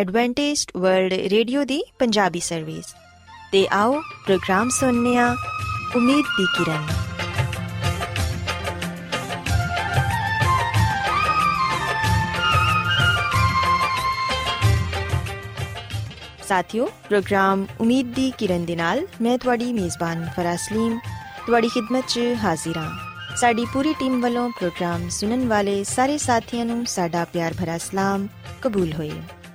Adventist world radio ਦੀ Punjabi service ਤੇ ਆਓ ਪ੍ਰੋਗਰਾਮ ਸੁਣਨੇ ਆ ਉਮੀਦ ਦੀ ਕਿਰਨ ਸਾਥਿਓ ਪ੍ਰੋਗਰਾਮ ਉਮੀਦ ਦੀ ਕਿਰਨ ਦੇ ਨਾਲ ਮੈਂ ਤੁਹਾਡੀ ਮੇਜ਼ਬਾਨ ਫਰਾਸਲੀਮ ਤੁਹਾਡੀ ਖidmat 'ਚ ਹਾਜ਼ਰ ਹਾਂ ਸਾਡੀ ਪੂਰੀ ਟੀਮ ਵੱਲੋਂ ਪ੍ਰੋਗਰਾਮ ਸੁਣਨ ਵਾਲੇ ਸਾਰੇ ਸਾਥੀਆਂ ਨੂੰ ਸਾਡਾ ਪਿਆਰ ਭਰਾ ਸਲਾਮ ਕਬੂਲ ਹੋਏ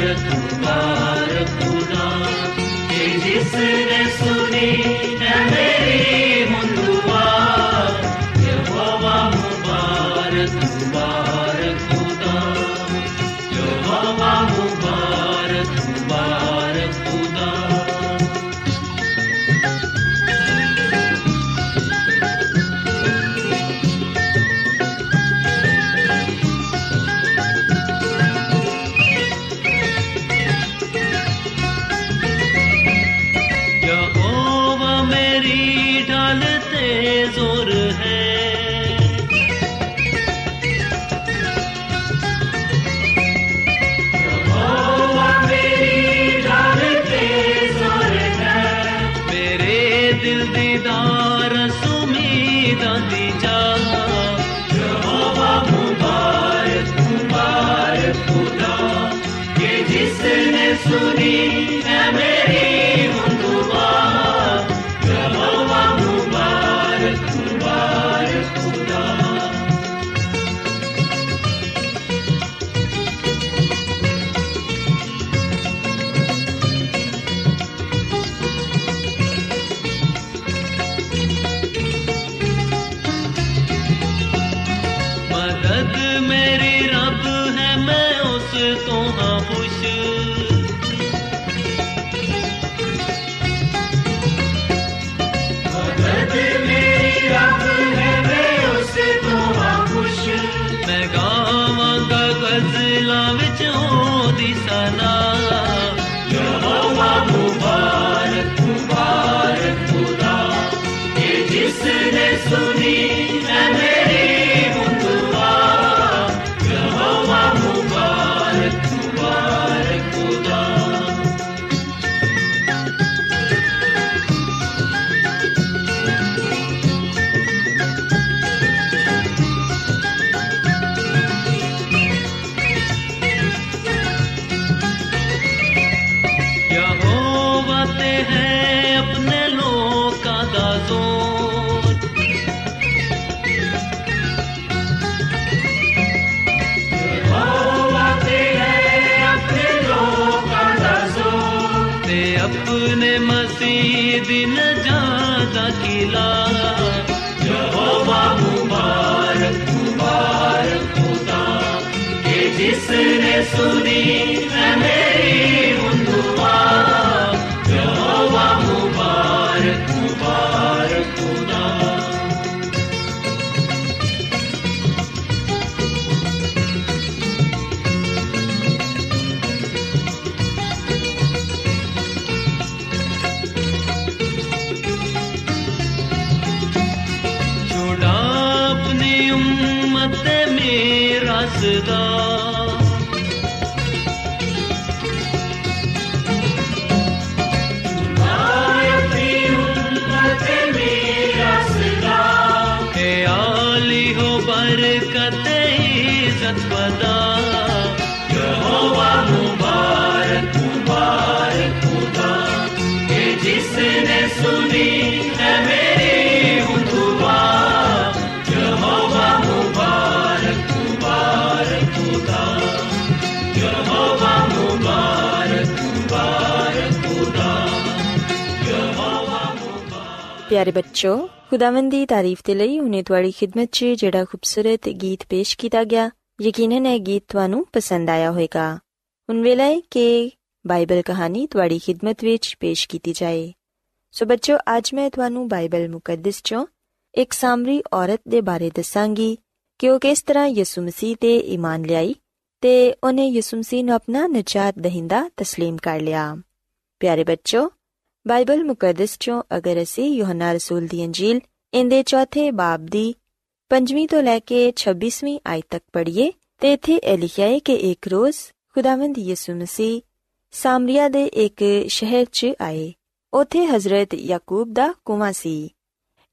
ਮੁਬਾਰਕ ਖੁਦਾ ਕਿ ਜਿਸ ਨੇ ਸੁਣੀ ਹੈ ਮੇਰੀ जिसने सुनी yazda ਪਿਆਰੇ ਬੱਚੋ ਖੁਦਾਵੰਦ ਦੀ ਤਾਰੀਫ ਤੇ ਲਈ ਹੁਨੇ ਤੁਹਾਡੀ ਖਿਦਮਤ 'ਚ ਜਿਹੜਾ ਖੂਬਸੂਰਤ ਗੀਤ ਪੇਸ਼ ਕੀਤਾ ਗਿਆ ਯਕੀਨਨ ਇਹ ਗੀਤ ਤੁਹਾਨੂੰ ਪਸੰਦ ਆਇਆ ਹੋਵੇਗਾ ਹੁਣ ਵੇਲਾ ਹੈ ਕਿ ਬਾਈਬਲ ਕਹਾਣੀ ਤੁਹਾਡੀ ਖਿਦਮਤ ਵਿੱਚ ਪੇਸ਼ ਕੀਤੀ ਜਾਏ ਸੋ ਬੱਚੋ ਅੱਜ ਮੈਂ ਤੁਹਾਨੂੰ ਬਾਈਬਲ ਮੁਕੱਦਸ 'ਚੋਂ ਇੱਕ ਸਾਮਰੀ ਔਰਤ ਦੇ ਬਾਰੇ ਦੱਸਾਂਗੀ ਕਿ ਉਹ ਕਿਸ ਤਰ੍ਹਾਂ ਯਿਸੂ ਮਸੀਹ ਤੇ ਈਮਾਨ ਲਿਆਈ ਤੇ ਉਹਨੇ ਯਿਸੂ ਮਸੀਹ ਨੂੰ ਆਪਣਾ ਨਜਾਤ ਦਹਿੰਦਾ تسلیم ਕਰ ਲਿਆ ਪਿਆਰੇ ਬੱਚੋ ਬਾਈਬਲ ਮੁਕੱਦਸ ਚੋਂ ਅਗਰ ਅਸੀਂ ਯੋਹਨਾ ਰਸੂਲ ਦੀ ਅੰਜੀਲ ਇਹਦੇ ਚੌਥੇ ਬਾਬ ਦੀ 5ਵੀਂ ਤੋਂ ਲੈ ਕੇ 26ਵੀਂ ਆਇਤ ਤੱਕ ਪੜ੍ਹੀਏ, ਤੇ ਇੱਥੇ ਇਹ ਲਿਖਿਆ ਹੈ ਕਿ ਇੱਕ ਰੋਜ਼ ਖੁਦਾਵੰਦ ਯਿਸੂ ਮਸੀਹ ਸਾਮਰੀਆ ਦੇ ਇੱਕ ਸ਼ਹਿਰ 'ਚ ਆਏ। ਉੱਥੇ ਹਜ਼ਰਤ ਯਾਕੂਬ ਦਾ ਕੁਵਾਂ ਸੀ,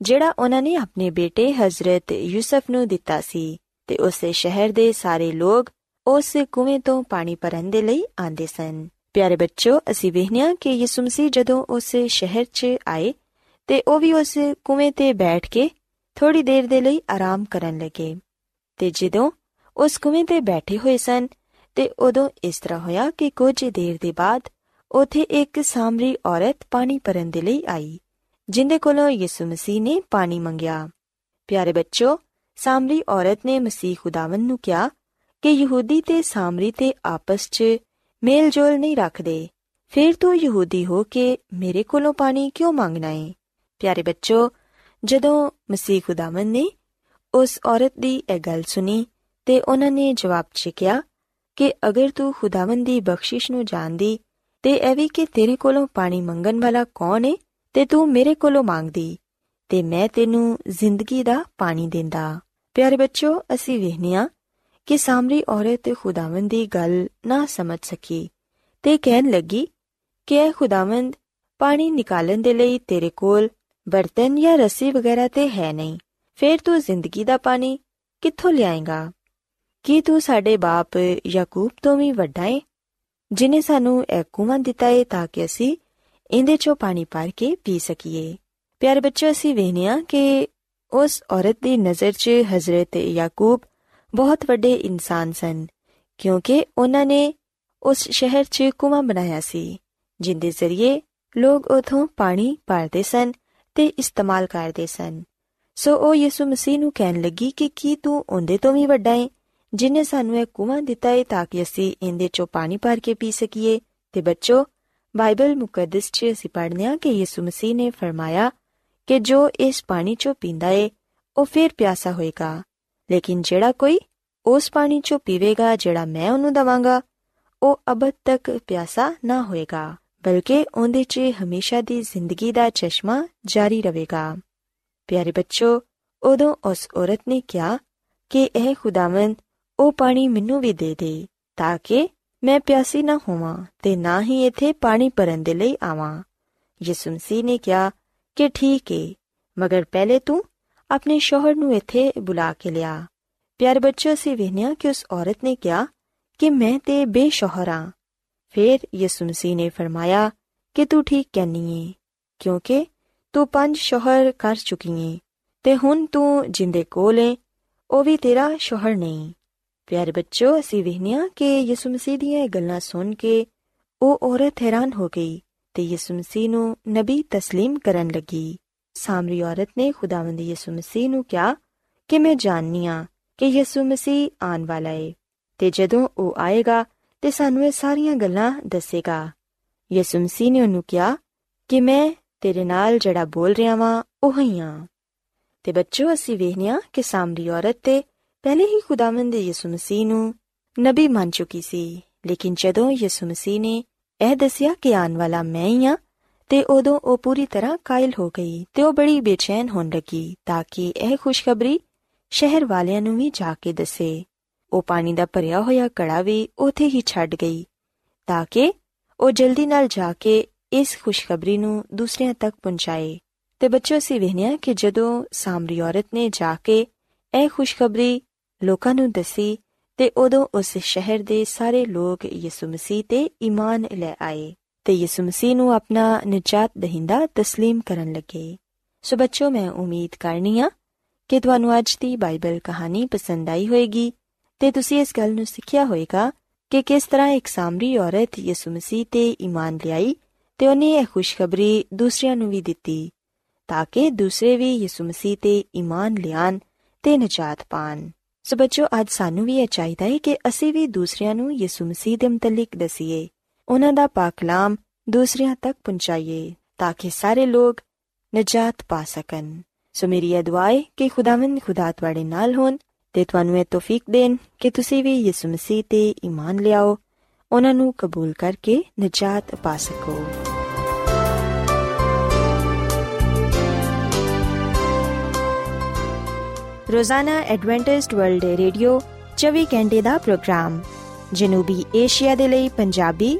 ਜਿਹੜਾ ਉਹਨਾਂ ਨੇ ਆਪਣੇ ਬੇਟੇ ਹਜ਼ਰਤ ਯੂਸਫ ਨੂੰ ਦਿੱਤਾ ਸੀ, ਤੇ ਉਸੇ ਸ਼ਹਿਰ ਦੇ ਸਾਰੇ ਲੋਕ ਉਸ ਕੁਵੇਂ ਤੋਂ ਪਾਣੀ ਭਰਨ ਦੇ ਲਈ ਆਂਦੇ ਸਨ। ਪਿਆਰੇ ਬੱਚੋ ਅਸੀਂ ਵੇਖਿਆ ਕਿ ਯਿਸੂ ਮਸੀਹ ਜਦੋਂ ਉਸ ਸ਼ਹਿਰ 'ਚ ਆਏ ਤੇ ਉਹ ਵੀ ਉਸ ਕੁਵੇਂ ਤੇ ਬੈਠ ਕੇ ਥੋੜੀ ਦੇਰ ਦੇ ਲਈ ਆਰਾਮ ਕਰਨ ਲੱਗੇ ਤੇ ਜਦੋਂ ਉਸ ਕੁਵੇਂ ਤੇ ਬੈਠੇ ਹੋਏ ਸਨ ਤੇ ਉਦੋਂ ਇਸ ਤਰ੍ਹਾਂ ਹੋਇਆ ਕਿ ਕੁਝ ਦੇਰ ਦੇ ਬਾਅਦ ਉਥੇ ਇੱਕ ਸਾਮਰੀ ਔਰਤ ਪਾਣੀ ਭਰਨ ਦੇ ਲਈ ਆਈ, ਜਿੰਦੇ ਕੋਲੋਂ ਯਿਸੂ ਮਸੀਹ ਨੇ ਪਾਣੀ ਮੰਗਿਆ। ਪਿਆਰੇ ਬੱਚੋ ਸਾਮਰੀ ਔਰਤ ਨੇ ਮਸੀਹ ਖੁਦਾਵੰ ਨੂੰ ਕਿਹਾ ਕਿ ਯਹੂਦੀ ਤੇ ਸਾਮਰੀ ਤੇ ਆਪਸ 'ਚ ਮੇਲ ਜੋਲ ਨਹੀਂ ਰੱਖਦੇ। ਫਿਰ ਤੂੰ ਯਹੂਦੀ ਹੋ ਕੇ ਮੇਰੇ ਕੋਲੋਂ ਪਾਣੀ ਕਿਉਂ ਮੰਗਣਾ ਏ? ਪਿਆਰੇ ਬੱਚੋ, ਜਦੋਂ ਮਸੀਹ ਖੁਦਾਵੰ ਨੇ ਉਸ ਔਰਤ ਦੀ ਇਹ ਗੱਲ ਸੁਣੀ ਤੇ ਉਹਨਾਂ ਨੇ ਜਵਾਬ 'ਚ ਕਿਹਾ ਕਿ ਅਗਰ ਤੂੰ ਖੁਦਾਵੰ ਦੀ ਬਖਸ਼ਿਸ਼ ਨੂੰ ਜਾਣਦੀ ਤੇ ਇਹ ਵੀ ਕਿ ਤੇਰੇ ਕੋਲੋਂ ਪਾਣੀ ਮੰਗਣ ਵਾਲਾ ਕੌਣ ਏ ਤੇ ਤੂੰ ਮੇਰੇ ਕੋਲੋਂ ਮੰਗਦੀ ਤੇ ਮੈਂ ਤੈਨੂੰ ਜ਼ਿੰਦਗੀ ਦਾ ਪਾਣੀ ਦਿੰਦਾ। ਪਿਆਰੇ ਬੱਚੋ, ਅਸੀਂ ਵੇਖਨੀਆ ਕਿ ਸਾਮਰੀ ਔਰਤ ਖੁਦਾਵੰਦ ਦੀ ਗੱਲ ਨਾ ਸਮਝ ਸਕੀ ਤੇ ਕਹਿਣ ਲੱਗੀ, ਕਿ ਇਹ ਖੁਦਾਵੰਦ ਪਾਣੀ ਨਿਕਾਲਣ ਦੇ ਲਈ ਤੇਰੇ ਕੋਲ ਬਰਤਨ ਜਾਂ ਰੱਸੀ ਵਗੈਰਾ ਤੇ ਹੈ ਨਹੀਂ। ਫਿਰ ਤੂੰ ਜ਼ਿੰਦਗੀ ਦਾ ਪਾਣੀ ਕਿੱਥੋਂ ਲਿਆਏਗਾ? ਕੀ ਤੂੰ ਸਾਡੇ ਬਾਪ ਯਾਕੂਬ ਤੋਂ ਵੀ ਵੱਡਾ ਏ, ਜਿਨੇ ਸਾਨੂੰ ਇਹ ਕੁਵਾਂ ਦਿੱਤਾ ਏ ਤਾਂ ਕਿ ਅਸੀਂ ਇਹਦੇ ਚੋਂ ਪਾਣੀ ਭਰ ਕੇ ਪੀ ਸਕੀਏ? ਪਿਆਰੇ ਬੱਚੋ, ਅਸੀਂ ਵੇਖਿਆ ਕਿ ਉਸ ਔਰਤ ਦੀ ਨਜ਼ਰ 'ਚ ਹਜ਼ਰਤ ਯਾਕੂਬ ਬਹੁਤ ਵੱਡੇ ਇਨਸਾਨ ਸਨ, ਕਿਉਂਕਿ ਉਹਨਾਂ ਨੇ ਉਸ ਸ਼ਹਿਰ 'ਚ ਕੁਵਾਂ ਬਣਾਇਆ ਸੀ, ਜਿੰਦੇ ਜ਼ਰੀਏ ਲੋਕ ਉਥੋਂ ਪਾਣੀ ਭਰਦੇ ਸਨ ਤੇ ਇਸਤੇਮਾਲ ਕਰਦੇ ਸਨ। ਸੋ ਉਹ ਯਿਸੂ ਮਸੀਹ ਨੂੰ ਕਹਿਣ ਲੱਗੀ ਕਿ ਕੀ ਤੂੰ ਉਹਦੇ ਤੋਂ ਵੀ ਵੱਡਾ ਹੈ ਜਿਨੇ ਸਾਨੂੰ ਇਹ ਕੁਵਾਂ ਦਿੱਤਾ ਹੈ ਤਾਂ ਕਿ ਅਸੀਂ ਇਹਦੇ 'ਚੋਂ ਪਾਣੀ ਭਰ ਕੇ ਪੀ ਸਕੀਏ। ਤੇ ਬੱਚੋ, ਬਾਈਬਲ ਮੁਕੱਦਸ 'ਚ ਅਸੀਂ ਪੜ੍ਹਦੇ ਹਾਂ ਕਿ ਯਿਸੂ ਮਸੀਹ ਨੇ ਫਰਮਾਇਆ ਕਿ ਜੋ ਇਸ ਪਾਣੀ 'ਚੋਂ ਪੀਂਦਾ ਏ, ਉਹ ਫਿਰ ਪਿਆਸਾ ਹੋਏਗਾ। ਲੇਕਿਨ ਜਿਹੜਾ ਕੋਈ ਉਸ ਪਾਣੀ 'ਚੋਂ ਪੀਵੇਗਾ, ਜਿਹੜਾ ਮੈਂ ਉਹਨੂੰ ਦਵਾਂਗਾ, ਉਹ ਅਬਦ ਤੱਕ ਪਿਆਸਾ ਨਾ ਹੋਏਗਾ, ਬਲਕਿ ਉਹਦੇ 'ਚ ਹਮੇਸ਼ਾ ਦੀ ਜ਼ਿੰਦਗੀ ਦਾ ਚਸ਼ਮਾ ਜਾਰੀ ਰਹੇਗਾ। ਪਿਆਰੇ ਬੱਚੋ, ਉਦੋਂ ਉਸ ਔਰਤ ਨੇ ਕਿਹਾ ਕਿ, ਇਹ ਖੁਦਾਵੰਦ, ਉਹ ਪਾਣੀ ਮੈਨੂੰ ਵੀ ਦੇ ਦੇ, ਤਾਂ ਕਿ ਮੈਂ ਪਿਆਸੀ ਨਾ ਹੋਵਾਂ ਤੇ ਨਾ ਹੀ ਇੱਥੇ ਪਾਣੀ ਭਰਨ ਦੇ ਲਈ ਆਵਾਂ। ਯਿਸੂ ਮਸੀਹ ਨੇ ਕਿਹਾ ਕਿ, ਠੀਕ ਏ, ਮਗਰ ਪਹਿਲੇ ਤੂੰ ਆਪਣੇ ਸ਼ੋਹਰ ਨੂੰ ਇੱਥੇ ਬੁਲਾ ਕੇ ਲਿਆ ਪਿਆਰ ਬੱਚੋ ਅਸੀਂ ਵੇਖਿਆ ਕਿ ਉਸ ਔਰਤ ਨੇ ਕਿਹਾ ਕਿ ਮੈਂ ਤੇ ਬੇਸ਼ੋਹਰ ਹਾਂ ਫਿਰ ਯਿਸੂ ਮਸੀਹ ਨੇ ਫਰਮਾਇਆ ਕਿ ਤੂੰ ਠੀਕ ਕਹਿਨੀ ਏ ਕਿਉਂਕਿ ਤੂੰ ਪੰਜ ਸ਼ੋਹਰ ਕਰ ਚੁੱਕੀ ਏ ਤੇ ਹੁਣ ਤੂੰ ਜਿੰਦੇ ਕੋਲ ਏ ਉਹ ਵੀ ਤੇਰਾ ਸ਼ੋਹਰ ਨਹੀਂ ਪਿਆਰੇ ਬੱਚੋ ਅਸੀਂ ਵੇਖਿਆ ਕਿ ਯਿਸੂ ਮਸੀਹ ਦੀਆਂ ਇਹ ਗੱਲਾਂ ਸੁਣ ਕੇ ਉਹ ਔਰਤ ਹੈਰਾਨ ਹੋ ਗਈ ਤੇ ਯਿਸੂ ਮਸੀਹ ਨੂੰ ਨਬੀ تسلیم ਕਰਨ ਲੱਗੀ ਸਾਮਰੀ ਔਰਤ ਨੇ ਖੁਦਾਵੰਦ ਯਿਸੂ ਮਸੀਹ ਨੂੰ ਕਿਹਾ ਕਿ ਮੈਂ ਜਾਣਨੀ ਆ ਕਿ ਯਿਸੂ ਮਸੀਹ ਆਉਣ ਵਾਲਾ ਏ, ਤੇ ਜਦੋਂ ਉਹ ਆਏਗਾ ਤੇ ਸਾਨੂੰ ਇਹ ਸਾਰੀਆਂ ਗੱਲਾਂ ਦੱਸੇਗਾ। ਯਿਸੂ ਮਸੀਹ ਨੇ ਉਹਨੂੰ ਕਿਹਾ ਕਿ ਮੈਂ ਤੇਰੇ ਨਾਲ ਜਿਹੜਾ ਬੋਲ ਰਿਹਾ ਵਾਂ, ਉਹ ਹੀ। ਆ ਤੇ ਬੱਚੋ, ਅਸੀਂ ਵੇਖਿਆ ਕਿ ਸਾਮਰੀ ਔਰਤ ਤੇ ਪਹਿਲੇ ਹੀ ਖੁਦਾਵੰਦ ਯਿਸੂ ਮਸੀਹ ਨੂੰ ਨਬੀ ਮੰਨ ਚੁੱਕੀ ਸੀ, ਲੇਕਿਨ ਜਦੋਂ ਯਿਸੂ ਮਸੀਹ ਨੇ ਇਹ ਦੱਸਿਆ ਕਿ ਆਉਣ ਵਾਲਾ ਮੈਂ ਹੀ ਆ ਤੇ ਉਦੋਂ ਉਹ ਪੂਰੀ ਤਰ੍ਹਾਂ ਕਾਇਲ ਹੋ ਗਈ ਤੇ ਉਹ ਬੜੀ ਬੇਚੈਨ ਹੋਣ ਲੱਗੀ ਤਾਂ ਕਿ ਇਹ ਖੁਸ਼ਖਬਰੀ ਸ਼ਹਿਰ ਵਾਲਿਆਂ ਨੂੰ ਵੀ ਜਾ ਕੇ ਦੱਸੇ। ਉਹ ਪਾਣੀ ਦਾ ਭਰਿਆ ਹੋਇਆ ਕੜਾ ਵੀ ਉਥੇ ਹੀ ਛੱਡ ਗਈ ਤਾਂ ਕਿ ਉਹ ਜਲਦੀ ਨਾਲ ਜਾ ਕੇ ਇਸ ਖੁਸ਼ਖਬਰੀ ਨੂੰ ਦੂਸਰਿਆਂ ਤੱਕ ਪਹੁੰਚਾਏ। ਤੇ ਬੱਚੋ ਅਸੀਂ ਵੇਖਿਆ ਕਿ ਜਦੋਂ ਸਾਮਰੀ ਔਰਤ ਨੇ ਜਾ ਕੇ ਇਹ ਖੁਸ਼ਖਬਰੀ ਲੋਕਾਂ ਨੂੰ ਦੱਸੀ ਤੇ ਉਦੋਂ ਉਸ ਸ਼ਹਿਰ ਦੇ ਸਾਰੇ ਲੋਕ ਯਿਸੂ ਮਸੀਹ ਤੇ ਈਮਾਨ ਲੈ ਆਏ। ਤੇ ਯਿਸੂ ਮਸੀਹ ਨੂੰ ਆਪਣਾ ਨਜਾਤ ਦਹਿੰਦਾ تسلیم ਕਰਨ ਲੱਗੇ ਸੋ ਬੱਚੋ ਮੈਂ ਉਮੀਦ ਕਰਨੀ ਆ ਕਿ ਤੁਹਾਨੂੰ ਅੱਜ ਦੀ ਬਾਈਬਲ ਕਹਾਣੀ ਪਸੰਦ ਆਈ ਹੋਵੇਗੀ ਤੇ ਤੁਸੀਂ ਇਸ ਗੱਲ ਨੂੰ ਸਿੱਖਿਆ ਹੋਵੇਗਾ ਕਿ ਕਿਸ ਤਰ੍ਹਾਂ ਇੱਕ ਸਾਮਰੀ ਔਰਤ ਯਿਸੂ ਮਸੀਹ ਤੇ ਈਮਾਨ ਲਿਆਈ ਤੇ ਉਹਨੇ ਇਹ ਖੁਸ਼ਖਬਰੀ ਦੂਸਰਿਆਂ ਨੂੰ ਵੀ ਦਿੱਤੀ ਤਾਂ ਕਿ ਦੂਸਰੇ ਵੀ ਯਿਸੂ ਮਸੀਹ ਤੇ ਈਮਾਨ ਲਿਆਣ ਤੇ ਨਜਾਤ ਪਾਣ ਸੋ ਬੱਚੋ ਅੱਜ ਸਾਨੂੰ ਵੀ ਇਹ ਚਾਹੀਦਾ ਹੈ ਕਿ ਅਸੀਂ ਵੀ ਦੂਸਰਿਆਂ ਨੂੰ ਯਿਸੂ ਮਸੀਹ ਦੇ ਮੁਤਲਕ ਦਸੀਏ ਉਹਨਾਂ ਦਾ ਪਾਕ ਕਲਾਮ ਦੂਸਰਿਆਂ ਤੱਕ ਪਹੁੰਚਾਈਏ ਤਾਂ ਕਿ ਸਾਰੇ ਲੋਕ ਨਜਾਤ ਪਾ ਸਕਣ। ਸੋ ਮੇਰੀ ਇਹ ਦੁਆ ਹੈ ਕਿ ਖੁਦਾਵੰਦ ਖੁਦਾ ਤੁਹਾਡੇ ਨਾਲ ਹੋਣ ਤੇ ਤੁਹਾਨੂੰ ਇਹ ਤੋਫੀਕ ਦੇਣ ਕਿ ਤੁਸੀਂ ਵੀ ਯਿਸੂ ਮਸੀਹ ਤੇ ਈਮਾਨ ਲਿਆਓ, ਉਹਨਾਂ ਨੂੰ ਕਬੂਲ ਕਰਕੇ ਨਜਾਤ ਪਾ ਸਕੋ। ਰੋਜ਼ਾਨਾ ਐਡਵੈਂਟਿਸਟ ਵਰਲਡ ਰੇਡੀਓ 24 ਘੰਟੇ ਦਾ ਪ੍ਰੋਗਰਾਮ, ਜਨੂਬੀ ਏਸ਼ੀਆ ਦੇ ਲਈ ਪੰਜਾਬੀ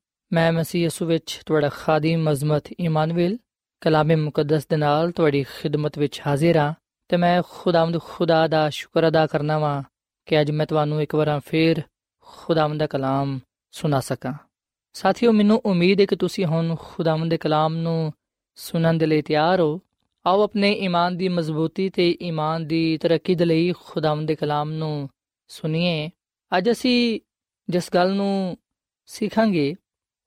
ਮੈਂ ਮਸੀਹ ਯਿਸੂ ਵਿੱਚ ਤੁਹਾਡਾ ਖਾਦੀਮ ਅਜ਼ਮਤ ਇਮਾਨੁਅਲ ਕਲਾਮੇ ਮੁਕੱਦਸ ਦੇ ਨਾਲ ਤੁਹਾਡੀ ਖਿਦਮਤ ਵਿੱਚ ਹਾਜ਼ਰ ਹਾਂ ਤੇ ਮੈਂ ਖੁਦਾਵੰਦ ਖੁਦਾ ਦਾ ਸ਼ੁਕਰ ਅਦਾ ਕਰਨਾ ਵਾਂ ਕਿ ਅੱਜ ਮੈਂ ਤੁਹਾਨੂੰ ਇੱਕ ਵਾਰ ਫੇਰ ਖੁਦਾਵੰਦ ਦਾ ਕਲਾਮ ਸੁਣਾ ਸਕਾਂ। ਸਾਥੀਓ, ਮੈਨੂੰ ਉਮੀਦ ਹੈ ਕਿ ਤੁਸੀਂ ਹੁਣ ਖੁਦਾਵੰਦ ਦੇ ਕਲਾਮ ਨੂੰ ਸੁਣਨ ਦੇ ਲਈ ਤਿਆਰ ਹੋ। ਆਓ ਆਪਣੇ ਈਮਾਨ ਦੀ ਮਜ਼ਬੂਤੀ ਤੇ ਈਮਾਨ ਦੀ ਤਰੱਕੀ ਦੇ ਲਈ ਖੁਦਾਵੰਦ ਦੇ ਕਲਾਮ ਨੂੰ ਸੁਣੀਏ। ਅੱਜ ਅਸੀਂ ਜਿਸ ਗੱਲ ਨੂੰ ਸਿੱਖਾਂਗੇ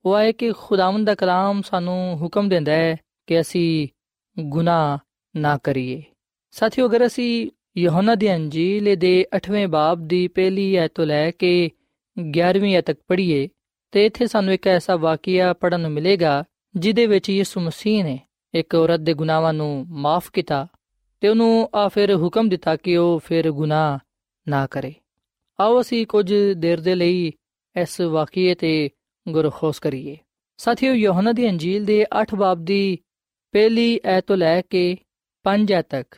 ਉਹ ਹੈ ਕਿ ਖੁਦਾਵੰਦ ਦਾ ਕਲਾਮ ਸਾਨੂੰ ਹੁਕਮ ਦਿੰਦਾ ਹੈ ਕਿ ਅਸੀਂ ਗੁਨਾਹ ਨਾ ਕਰੀਏ। ਸਾਥੀਓ, ਅਗਰ ਅਸੀਂ ਯਹੋਨਾ ਦੀ ਅੰਜੀਲ ਦੇ 8ਵੇਂ ਬਾਬ ਦੀ ਪਹਿਲੀ ਐਤ ਤੋਂ ਲੈ ਕੇ 11ਵੀਂ ਐਤ ਤੱਕ ਪੜ੍ਹੀਏ, ਤੇ ਇੱਥੇ ਸਾਨੂੰ ਇੱਕ ਐਸਾ ਵਾਕਿਆ ਪੜਨ ਨੂੰ ਮਿਲੇਗਾ ਜਿਦੇ ਵਿੱਚ ਯਿਸੂ ਮਸੀਹ ਨੇ ਇੱਕ ਔਰਤ ਦੇ ਗੁਨਾਹਾਂ ਨੂੰ ਮਾਫ ਕੀਤਾ ਤੇ ਉਹਨੂੰ ਆ ਫਿਰ ਹੁਕਮ ਦਿੱਤਾ ਕਿ ਉਹ ਫਿਰ ਗੁਨਾਹ ਨਾ ਕਰੇ। ਆਓ ਅਸੀਂ ਕੁਝ ਦੇਰ ਦੇ ਲਈ ਇਸ ਵਾਕਿਏ ਤੇ ਗੁਰਖੋਸ ਕਰੀਏ ਸਾਥੀਓ ਯੋਹਨਾ ਦੀ ਅੰਜੀਲ ਦੇ 8 ਬਾਬ ਦੀ ਪਹਿਲੀ ਐਤ ਤੋਂ ਲੈ ਕੇ 5 ਐਤ ਤੱਕ